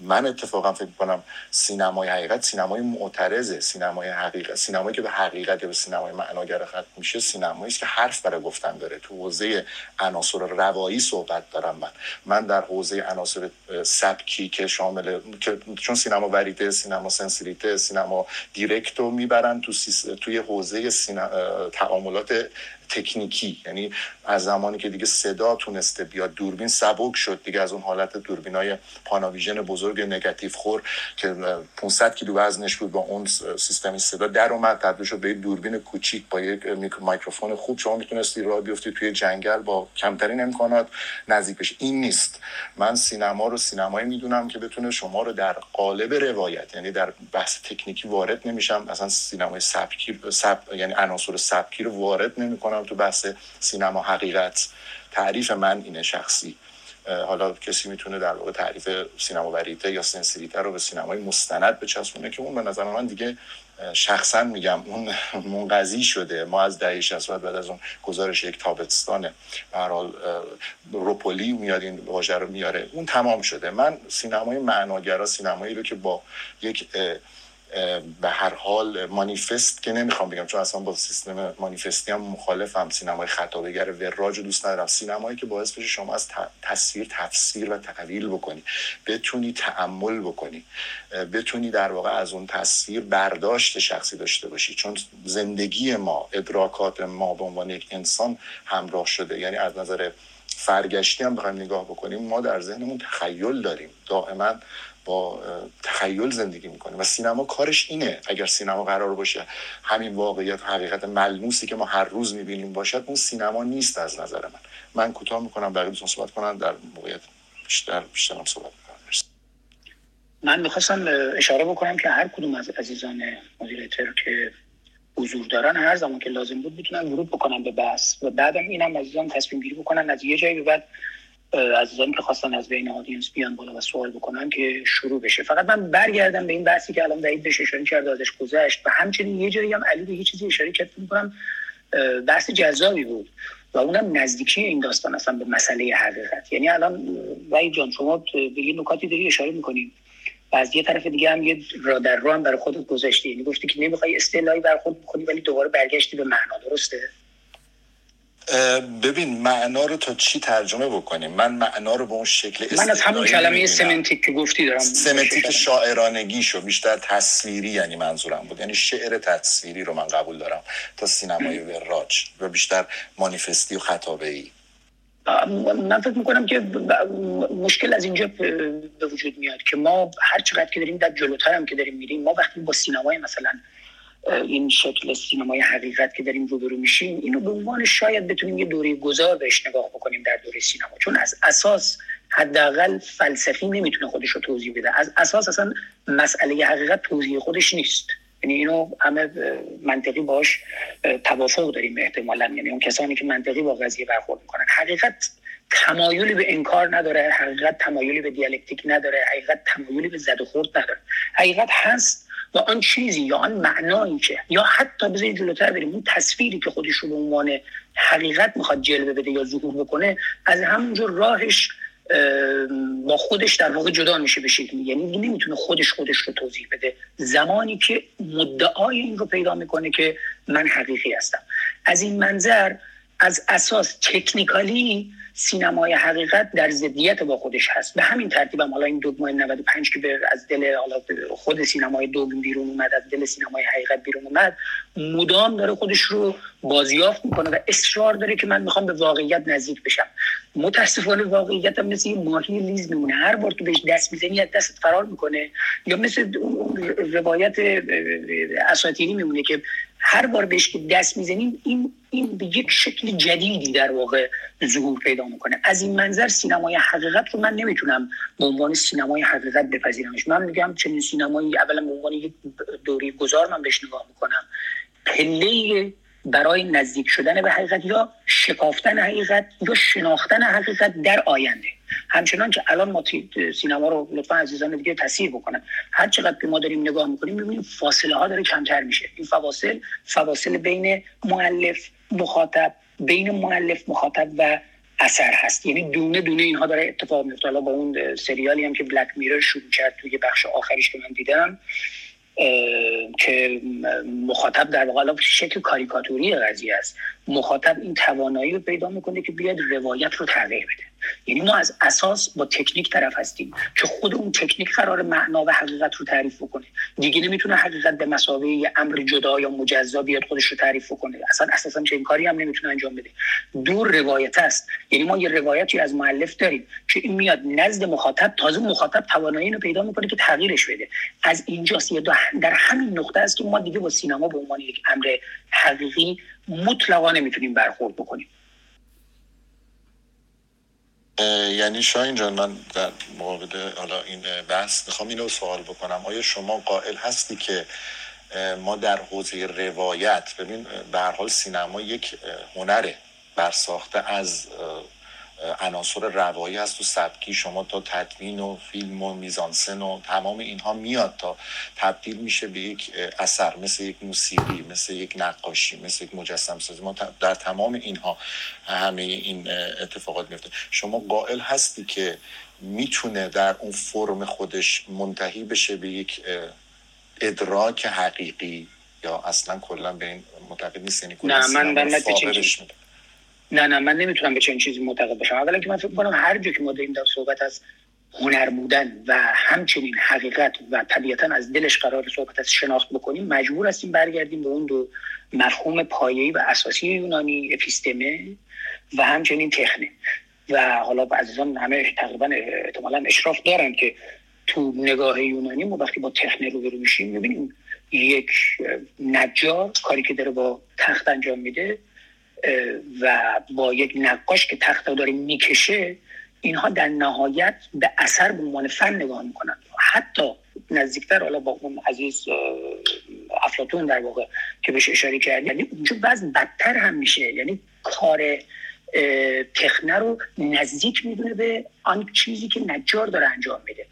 من اتفاقا فکر کنم سینمای حقیقت سینمای معترضه سینمای حقیقت سینمایی که به حقیقت یا به سینمای معناگر ختم میشه سینمایی است که حرف برای گفتن داره. تو حوزه عناصر روایی صحبت دارم من. من در حوزه عناصر سبکی که شامل چون سینما وریته سینما سنسیلیته سینما دیرکتو می‌برن تو توی حوزه سینما... تعاملات تکنیکی. یعنی از زمانی که دیگه صدا تونسته بیاد دوربین سبک شد دیگه از اون حالت دوربین های پاناویژن بزرگ نگاتیو خور که 500 کیلو وزنش بود با اون سیستم صدا در اومد. تبدیل شد به دوربین کوچیک با یک میکروفون خوب. شما می‌تونستی راه بیفتی توی جنگل با کمترین امکانات نزدیک بشه این نیست. من سینما رو سینمایی می‌دونم که بتونه شما رو در قالب روایت یعنی در بحث تکنیکی وارد نمیشم. مثلا سینمای سبکی سب... یعنی عناصر سبکی رو وارد نمی‌کنم. تو بحث سینما حقیقت تعریف من اینه شخصی. حالا کسی می‌تونه در واقع تعریف سینما وریته یا سنسیریته رو به سینمای مستند بچسبونه که اون به نظر من دیگه شخصا میگم اون *laughs* منقضی شده. ما از دهه 60 بعد از اون گزارش یک تابستان به حال روپولی میاد این واژه رو میاره. اون تمام شده. من سینمای معناگرا سینمایی رو که با یک به هر حال مانیفست که نمی‌خوام بگم چون اصلا با سیستم مانیفستی هم مخالفم. سینمای خطابگر وراج دوست ندارم. سینمایی که باعث بشه شما از تصویر تفسیر و تحویل بکنی. بتونی تعمل بکنی. بتونی در واقع از اون تصویر برداشت شخصی داشته باشی. چون زندگی ما ادراکات ما به عنوان یک انسان همراه شده. یعنی از نظر فرگشتی هم بخوایم نگاه بکنیم ما در ذهنمون تخیل داریم. دائما با تخیل زندگی می‌کنه و سینما کارش اینه. اگر سینما قرار باشه همین واقعیت و حقیقت ملموسی که ما هر روز می‌بینیم باشد اون سینما نیست از نظر من. من کوتاه می‌کنم بقیه دوستان صحبت کنن در موقعیت بیشتر بیشتر هم صحبت من می‌خواستم اشاره بکنم که هر کدوم از عزیزان مدیریتر که حضور دارن هر زمان که لازم بود می‌تونن ورود بکنن به بحث. و بعدم اینم عزیزان تصمیم گیری بکنن از یه جایی به بعد عزیزانی که خواستن از بین آدینس بیان بالا و سوال بکنن که شروع بشه. فقط من برگردم به این بحثی که الان وحید بهش اشاره کرد ازش گذشت و همچنین یه جایی هم علی به یه چیزی اشاره کرد می‌کنم بحث جذابی بود و اونم نزدیکی این داستان اصلا به مسئله حقیقت. یعنی الان وحید جان شما به یه نکاتی داری اشاره می‌کنیم و از یه طرف دیگه هم یه را در رو هم برای خودت گذاشتی. یعنی گفتی که نمی‌خوای اصطلاحی بر خود بکنی ولی دوباره برگشتی به معنا درسته؟ ببین معنا رو تا چی ترجمه بکنیم؟ من معنا رو به اون شکل من از همون کلمه سمنتیک که گفتی دارم سمنتیک شاعرانگی شو بیشتر تصویری یعنی منظورم بود. یعنی شعر تصویری رو من قبول دارم. تا سینمای *clears throat* وراج و بیشتر مانیفستی و خطابه ای من فکر می‌کنم که مشکل از اینجا به وجود میاد که ما هر چقدر که داریم در جلوتر هم که داریم میریم ما وقتی با سینمای مثلا این شکل سینمای حقیقت که داریم روبرو میشیم اینو به عنوان شاید بتونیم یه دوره گذار بهش نگاه بکنیم در دوره سینما. چون از اساس حداقل فلسفی نمی‌تونه خودش رو توضیح بده. از اساس اصلا مسئله حقیقت توضیح خودش نیست. یعنی اینو همه منطقی باش توافق داریم احتمالا. یعنی اون کسانی که منطقی با قضیه برخورد می‌کنن. حقیقت تمایلی به انکار نداره حقیقت تمایلی به دیالکتیک نداره حقیقت تمایلی به زد و خورد نداره. حقیقت هست و آن چیزی یا آن معنایی که یا حتی بذارید جلوتر بریم اون تصویری که خودش رو به عنوان حقیقت می‌خواد جلوه بده یا ظهور بکنه از همونجور راهش با خودش در واقع جدا میشه به شکلی. یعنی نمی‌تونه خودش خودش رو توضیح بده. زمانی که مدعای این رو پیدا می‌کنه که من حقیقی هستم. از این منظر از اساس تکنیکالی سینمای حقیقت در ضدیت با خودش هست. به همین ترتیب هم حالا این دوگمای 95 که از دل خود سینمای دوگم بیرون اومد از دل سینمای حقیقت بیرون اومد مدام داره خودش رو بازیافت می‌کنه و اصرار داره که من می‌خوام به واقعیت نزدیک بشم. متاسفانه واقعیت هم مثل یه ماهی لیز میمونه. هر بار که بهش دست می‌زنی از دست فرار می‌کنه. یا مثل روایت اساطیری میمونه که هر بار بهش که دست می‌زنیم این این به یک شکل جدیدی در واقع ظهور پیدا می‌کنه. از این منظر سینمای حقیقت رو من نمی‌تونم به عنوان سینمای حقیقت بپذیرمش. من میگم چنین سینمایی اولا به عنوان یک دوری گذار من بهش نگاه می‌کنم. پله برای نزدیک شدن به حقیقت یا شکافتن حقیقت یا شناختن حقیقت در آینده. همچنان که الان ما سینما رو لطفا عزیزان دیگه تصویر بکنن. هر چقدر که ما داریم نگاه می‌کنیم می‌بینیم فاصله ها داره کمتر میشه. این فواصل فواصل بین معلف مخاطب بین معلف مخاطب و اثر هست. یعنی دونه دونه اینها داره اتفاق میفته حالا با اون سریالی هم که بلک میرر شروع کرد توی بخش آخریش که من دیدم که مخاطب در واقع شکل کاریکاتوری قضیه است. مخاطب این توانایی رو پیدا می‌کنه که بیاد روایت رو تغییر بده. یعنی ما از اساس با تکنیک طرف هستیم که خود اون تکنیک قرار معنا و حقیقت رو تعریف بکنه. دیگه نمی‌تونه حقیقت به مسابقه یه امر جدا یا مجزا بیاد خودش رو تعریف بکنه. اصلا اساسا چه این کاری هم نمی‌تونه انجام بده. دور روایت است. یعنی ما یه روایتی از مؤلف داریم که این میاد نزد مخاطب تازه مخاطب توانایی رو پیدا می‌کنه که تغییرش بده. از اینجاست یه در همین نقطه است که ما دیگه با سینما به عنوان یک امر حقیقی مطلقا نمی‌تونیم برخورد بکنیم. یعنی شاین جان من در مورد حالا این بحث می‌خوام اینو سوال بکنم. آیا شما قائل هستی که ما در حوزه روایت ببین به هر حال سینما یک هنره برساخته از عناصر روایی هست و سبکی شما تا تدوین و فیلم و میزانسن و تمام اینها میاد تا تبدیل میشه به یک اثر مثل یک موسیقی مثل یک نقاشی مثل یک مجسم سازی ما در تمام اینها همه این اتفاقات میفته. شما قائل هستی که می‌تونه در اون فرم خودش منتهی بشه به یک ادراک حقیقی؟ یا اصلا کلا به این معتقد نیست یعنی نه من من نه نه من نمی‌تونم به چنین چیزی معتقد بشم اولا که من فکر کنم هر جا که ما داریم در صحبت از هنر بودن و همچنین حقیقت و طبیعتا از دلش قرار صحبت از شناخت بکنیم مجبور هستیم برگردیم به اون دو مفهوم پایه‌ای و اساسی یونانی اپیستمه و همچنین تخنه. و حالا عزیزان همه تقریبا احتمالا اشراف دارن که تو نگاه یونانی ما وقتی با تخنه رو میشیم می‌بینیم یک نجار کاری که داره با تخت انجام میده و با یک نقاش که تخت داره می‌کشه اینها در نهایت به اثر به عنوان فن نگاه می‌کنن حتی نزدیکتر حالا با اون عزیز افلاتون در واقع که بهش اشاره کردی یعنی اونجا بعض بدتر هم میشه. یعنی کار تخنه رو نزدیک می‌دونه به آن چیزی که نجار داره انجام میده.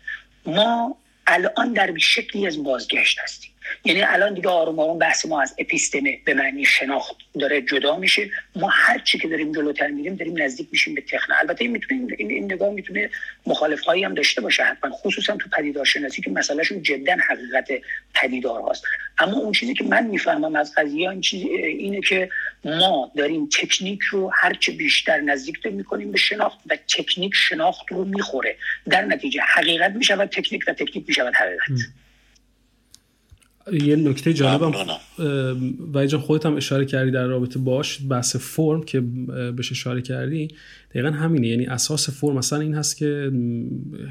ما الان در شکلی از بازگشت هستیم. یعنی الان دیگه آروم آروم بحث ما از اپیستمه به معنی شناخت داره جدا میشه. ما هر چی که داریم جلوتر میریم داریم نزدیک میشیم به تخنه. البته این می‌تونه این, نگاه می‌تونه مخالف هایی هم داشته باشه حتما خصوصا تو پدیدارشناسی که مسئلهشون جدا حقیقت پدیدار هاست اما اون چیزی که من می‌فهمم از قضیه این چیز اینه که ما داریم تکنیک رو هرچه بیشتر نزدیک می‌کنیم به شناخت و تکنیک شناخت رو می‌خوره. در نتیجه حقیقت می‌شود تکنیک و تکنیک می‌شود حقیقت. یه نکته جالبم و جان خودت هم اشاره کردی در رابطه باش بحث فرم که بهش اشاره کردی. دقیقا همینه یعنی اساس فرم مثلا این هست که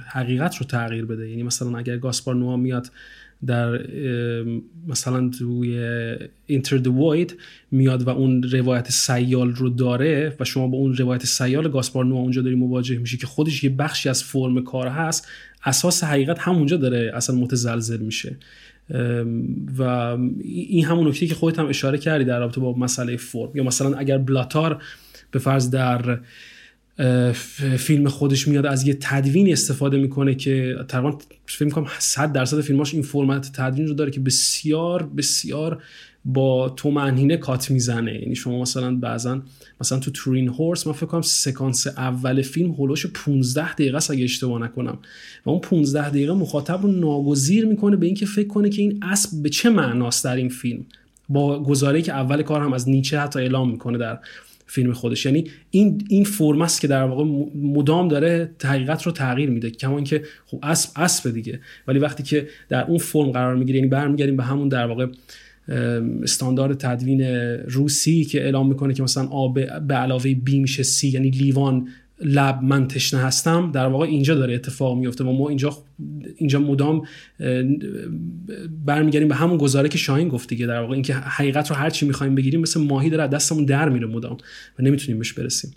حقیقت رو تغییر بده. یعنی مثلا اگر گاسپار نوها میاد در مثلا توی اینتر د میاد و اون روایت سیال رو داره و شما با اون روایت سیال گاسپار نوها اونجا داری مواجه میشی که خودش یه بخشی از فرم کار هست اساس حقیقت همونجا داره اصلا متزلزل میشه. و این همون نکته که خودت هم اشاره کردی در رابطه با مسئله فرم یا مثلا اگر بلاتار به فرض در فیلم خودش میاد از یه تدوین استفاده می‌کنه که تقریبا فکر می‌کنم 100 درصد فیلماش این فرمت تدوین رو داره که بسیار بسیار با تو کات می‌زنه. یعنی شما مثلا بعضا مثلا تو تورین هورس من فکر کنم سکانس اول فیلم هولوش 15 دقیقه است اگه اشتباه نکنم. و اون 15 دقیقه مخاطب رو ناگزیر می‌کنه به اینکه فکر کنه که این اسب به چه معناست در این فیلم. با گزاره که اول کار هم از نیچه حتی اعلام می‌کنه در فیلم خودش. یعنی این این فرم است که در واقع مدام داره حقیقت رو تغییر میده. کما اینکه خب اسب اسب دیگه. ولی وقتی که در اون فرم قرار می‌گیره یعنی برمیگردیم به همون در واقع استاندارد تدوین روسی که اعلام می‌کنه که مثلا آب به علاوه بی میشه سی یعنی لیوان لب من تشنه هستم. در واقع اینجا داره اتفاق میفته و ما اینجا اینجا مدام برمیگردیم به همون گزاره که شاهین گفت دیگه. در واقع اینکه حقیقت رو هر چی می‌خوایم بگیریم مثل ماهی داره دستمون در میره مدام و نمی‌تونیم بهش برسیم.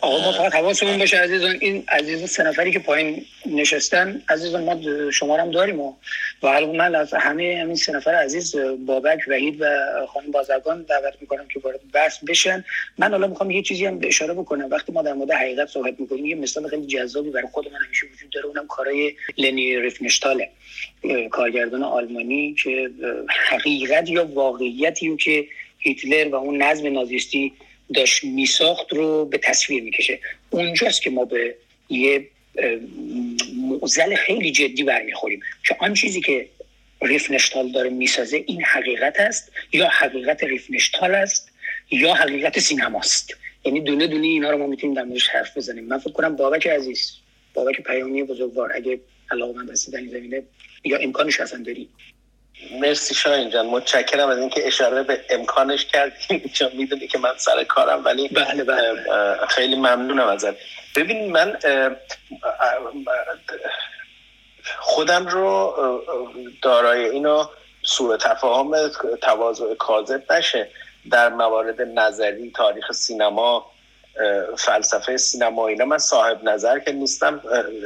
آقا ما فقط حواسمون باشه عزیزان. این عزیز سه نفری که پایین نشستن عزیزان ما شما هم داریم و و من از همه همین سه نفر عزیز بابک وحید و خانم بازرگان دعوت می‌کنم که وارد بحث بشن. من حالا می‌خوام یه چیزی هم اشاره بکنم. وقتی ما در مورد حقیقت صحبت می‌کنیم یه مثال خیلی جذابی برای خود من همیشه وجود داره. اونم کارای لنی ریفنشتاله. کارگردان آلمانی که حقیقت یا واقعیتی که هیتلر و اون نظم نازیستی داشت میساخت رو به تصویر می‌کشه. اونجاست که ما به یه معزل خیلی جدی برمیخوریم. که آن چیزی که ریفنشتال داره می‌سازه این حقیقت است یا حقیقت ریفنشتال است یا حقیقت سینماست. یعنی دونه دونه اینا رو ما می‌تونیم در موردش حرف بزنیم. من فکر کنم بابک عزیز بابک پیامی بزرگوار اگه علاقمند هستی در این زمینه یا امکانش اصلا داری مرسی شاین جان. متشکرم از اینکه اشاره به امکانش کردیم *laughs* چون می‌دونی که من سر کارم ولی بله بله. خیلی ممنونم ازت. ببین من خودم رو دارای اینو سوء تفاهم تواضع کاذب نشه. در موارد نظری تاریخ سینما فلسفه سینما اینا من صاحب نظر که نیستم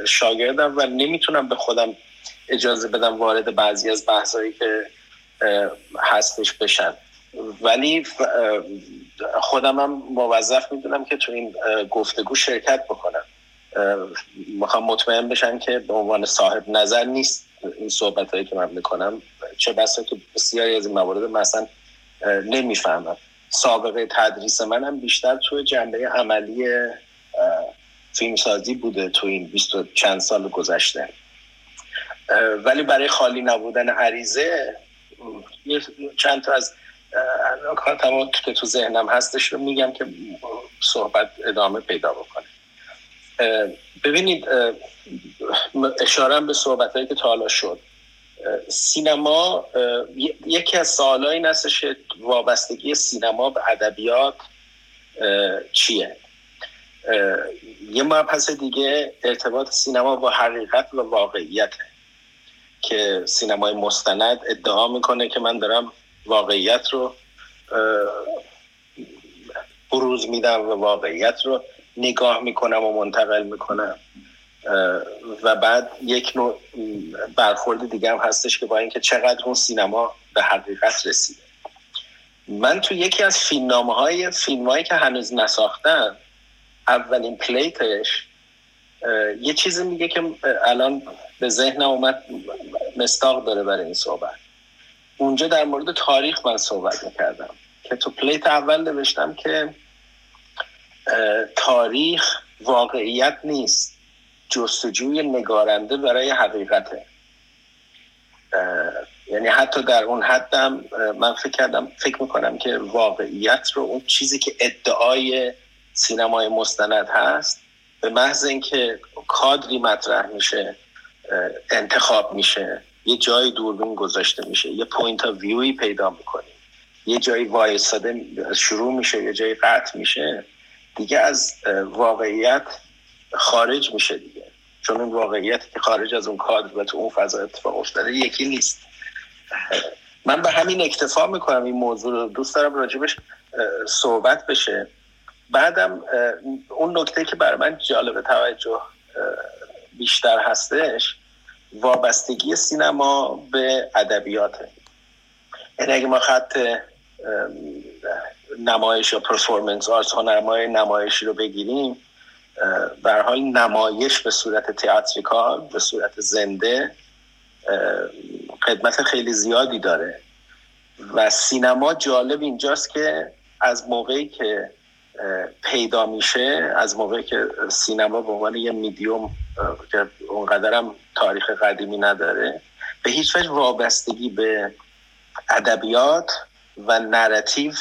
شاگردم و نمی‌تونم به خودم اجازه بدم وارد بعضی از بحثایی که هستش بشن ولی خودم هم موظف می‌دونم که تو این گفتگو شرکت بکنم. می‌خوام مطمئن بشم که به عنوان صاحب نظر نیست این صحبت هایی که من می‌کنم. چه بسا که بسیاری از این موارد مثلا نمی‌فهمم. سابقه تدریس منم بیشتر توی جنبه عملی فیلمسازی بوده تو این بیست و چند سال گذشته. ولی برای خالی نبودن عریضه چند تا از نکات که تو ذهنم هستش رو میگم که صحبت ادامه پیدا بکنه. ببینید اشارم به صحبت هایی که تا حالا شد. سینما یکی از سوالایی این هستش وابستگی سینما به ادبیات چیه؟ یه مبحث دیگه ارتباط سینما با حقیقت و واقعیت که سینمای مستند ادعا می‌کنه که من دارم واقعیت رو بروز میدم و واقعیت رو نگاه می‌کنم و منتقل می‌کنم. و بعد یک نوع برخورد دیگه هم هستش که با اینکه چقدر اون سینما به حقیقت رسیده. من تو یکی از فیلمنامه های فیلم هایی که هنوز نساختن اولین پلیتش یه چیزی میگه که الان به ذهن اومد مستاق داره برای این صحبت. اونجا در مورد تاریخ من صحبت می‌کردم که تو پلیت اول نوشتم که تاریخ واقعیت نیست جستجوی نگارنده برای حقیقته. یعنی حتی در اون حدم من فکر کردم فکر می‌کنم که واقعیت رو اون چیزی که ادعای سینمای مستند هست به محض اینکه کادری مطرح میشه انتخاب میشه. یه جای دوربین گذاشته میشه. یه point of view ی پیدا می‌کنیم یه جایی وایستاده شروع میشه یه جایی قطع میشه. دیگه از واقعیت خارج میشه دیگه. چون اون واقعیت که خارج از اون کادر و تو اون فضا اتفاق افتاده یکی نیست. من به همین اکتفا می‌کنم این موضوع رو. دوست دارم راجع بهش صحبت بشه. بعدم اون نکته که برای من جالب توجه بیشتر هستش وابستگی سینما به ادبیاته. یعنی اگه ما خط نمایش یا پرفورمنس آرت هنرمای نمایشی رو بگیریم در حال نمایش به صورت تئاتریکال به صورت زنده خدمت خیلی زیادی داره. و سینما جالب اینجاست که از موقعی که پیدا میشه از موقعی که سینما به عنوان یه میدیوم که اونقدرم تاریخ قدیمی نداره. به هیچ وجه وابستگی به ادبیات و narrative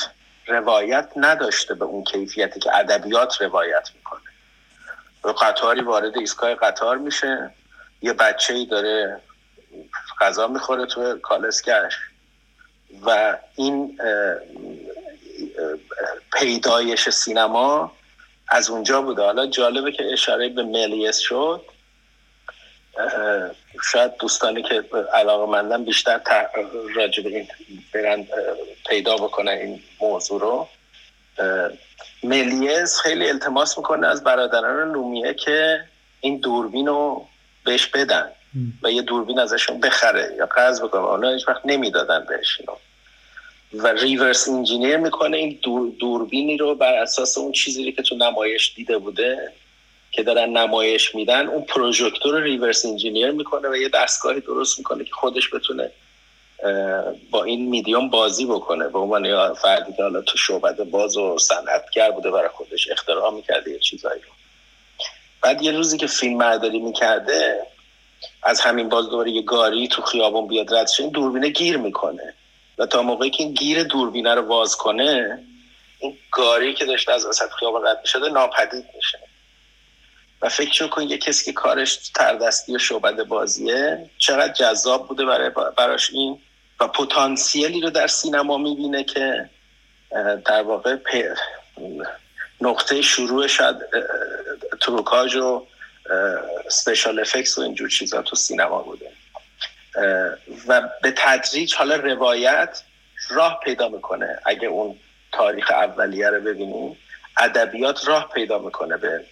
روایت نداشته به اون کیفیتی که ادبیات روایت می‌کنه. قطاری وارد ایستگاه قطار میشه یه بچه ای داره غذا می‌خوره تو کالسکش و این پیدایش سینما از اونجا بوده. حالا جالبه که اشاره به ملیس شد. شاید دوستانی که علاقه مندن بیشتر راجع به این برن پیدا بکنن این موضوع رو. ملیز خیلی التماس می‌کنه از برادران نومیه که این دوربین رو بهش بدن و یه دوربین ازشون بخره یا قرض بکنه. اونا هیچ وقت نمی‌دادن بهش اینو. و reverse engineer می‌کنه این دور دوربینی رو بر اساس اون چیزی که تو نمایش دیده بوده که دارن نمایش میدن اون پروژکتور رو reverse engineer می‌کنه و یه دستگاهی درست می‌کنه که خودش بتونه با این میدیوم بازی بکنه. به عنوان فردی که حالا تو شعبده باز و صنعتگر بوده برای خودش اختراع می‌کرده یه چیزایی رو. بعد یه روزی که فیلم برداری می‌کرده از همین باز دوباره یه گاری تو خیابون بیاد رد دوربینه گیر می‌کنه. و تا موقعی که گیر دوربینه رو باز کنه این گاری که داشته از وسط خیابان رد می‌شده ناپدید میشه. و فکر کن یه کسی که کارش تردستی و شعبد بازیه چقدر جذاب بوده برای براش این و پتانسیلی رو در سینما می‌بینه که در واقع نقطه شروع شاید تروکاج و سپیشال افکس و اینجور چیزا تو سینما بوده. و به تدریج حالا روایت راه پیدا می‌کنه. اگه اون تاریخ اولیه رو ببینیم ادبیات راه پیدا می‌کنه به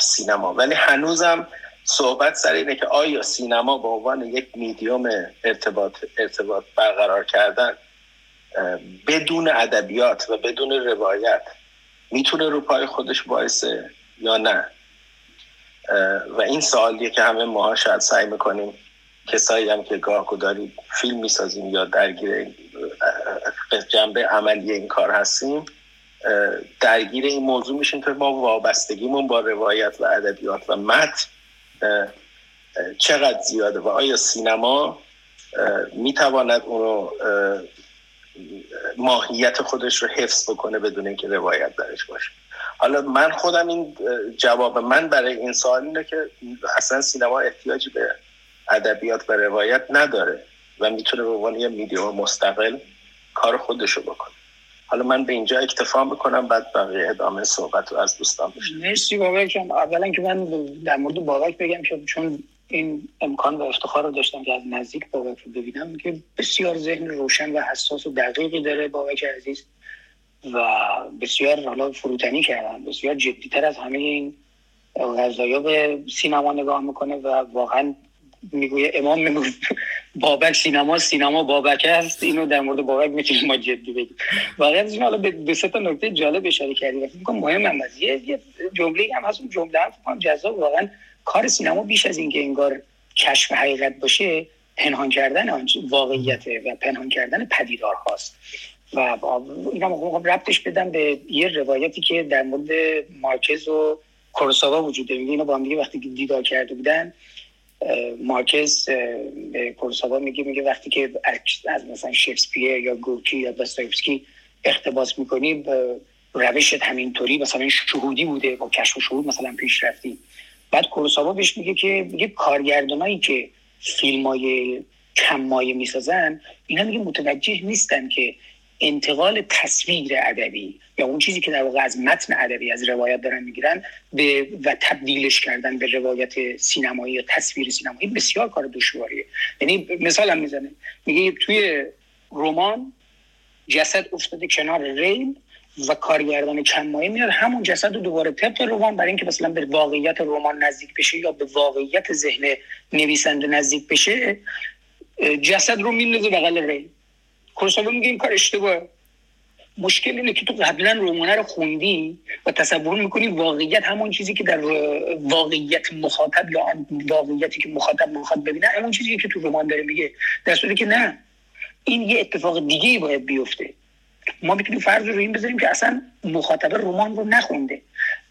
سینما. ولی هنوزم صحبت سر اینه که آیا سینما به عنوان یک میدیوم ارتباط ارتباط برقرار کردن بدون ادبیات و بدون روایت می‌تونه رو پای خودش باعثه یا نه؟ و این سوالیه که همه ماها شاید سعی می‌کنیم کسایی هم که گاه داریم فیلم می‌سازیم یا درگیر جنبه عملی این کار هستیم درگیر این موضوع میشیم که ما وابستگیمون با روایت و ادبیات و متن چقدر زیاده و آیا سینما می‌تواند اونو ماهیت خودش رو حفظ بکنه بدون اینکه روایت درش باشه؟ حالا من خودم این جواب من برای این سوال اینه که اصلا سینما احتیاجی به ادبیات و روایت نداره و می‌تونه به عنوان یه میدیو مستقل کار خودشو بکنه. حالا من به اینجا اکتفا می‌کنم بعد بقیه ادامه صحبت رو از دوستان بشنم مرسی بابک جان. اولا که من در مورد بابک بگم که چون این امکان و افتخار رو داشتم که از نزدیک بابک رو ببینم که بسیار ذهن روشن و حساس و دقیقی داره بابک عزیز. و بسیار حالا فروتنی کردن بسیار جدیتر از همه این غذایا به سینما نگاه می‌کنه و واقعا می‌گویه امام می‌گوید بابک سینما سینما بابک است. اینو در مورد بابک می‌تونیم ما جدی بگیم. واقعا حالا به دو سه تا نکته جالب اشاره کردیم. فکر کنم مهم هم از یه جمله هم هست. اون جمله هم فکر جذاب. واقعا کار سینما بیش از اینکه انگار کشف حقیقت باشه پنهان کردن واقعیت و پنهان کردن پدیدار هاست و اینا ربطش بدم به یه روایتی که در مورد مارکز و کورساوا وجود داره. اینو با هم دیگه وقتی دیدار کرده بودن مارکز به کورساوا میگه میگه وقتی که از مثلا شکسپیر یا گورکی یا داستایوفسکی اقتباس می‌کنی روشت همینطوری مثلا شهودی بوده با کشف و شهود مثلا پیش رفتی. بعد کورساوا بهش میگه که میگه کارگردانایی که فیلم های کم مایه می‌سازن اینا میگه متوجه نیستن که انتقال تصویر ادبی یا اون چیزی که در واقع از متن ادبی از روایت دارن می‌گیرن به و تبدیلش کردن به روایت سینمایی یا تصویر سینمایی بسیار کار دشواریه. یعنی مثال هم می‌زنه. میگه توی رمان جسد افتاده کنار ریل و کارگردان کم مایه میاد. همون جسد رو دوباره طبق رمان برای اینکه مثلا به واقعیت رمان نزدیک بشه یا به واقعیت ذهن نویسنده نزدیک بشه جسد رو میندازه بغل ریل. کورساوا میگه این کار اشتباهه. مشکل اینه که تو قبلا رومانه رو خوندی و تصور می‌کنی واقعیت همون چیزی که در واقعیت مخاطب یا واقعیتی که مخاطب مخاطب ببینه همون چیزی که تو رمان داره میگه. در صورتی که نه این یه اتفاق دیگه ای باید بیفته. ما می‌تونیم فرض رو این بذاریم که اصلا مخاطب رمان رو نخونده.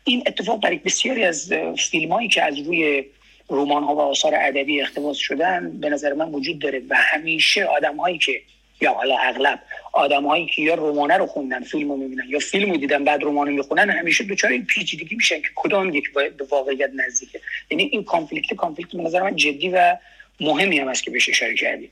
این اتفاق برای بسیاری از فیلم هایی که از روی رمان ها و آثار ادبی اقتباس شدن به نظر من وجود داره و همیشه آدم هایی که یا حالا اغلب آدمایی که یا رمانه رو خوندن فیلم رو می‌بینن یا فیلم رو دیدن بعد رمان می‌خونن همیشه دوچار این پیچیدگی میشن که کدام یک باید به واقعیت نزدیکه. یعنی این کانفلیکت کانفلیکت به نظر من جدی و مهمی هم است که بهش اشاره کردیم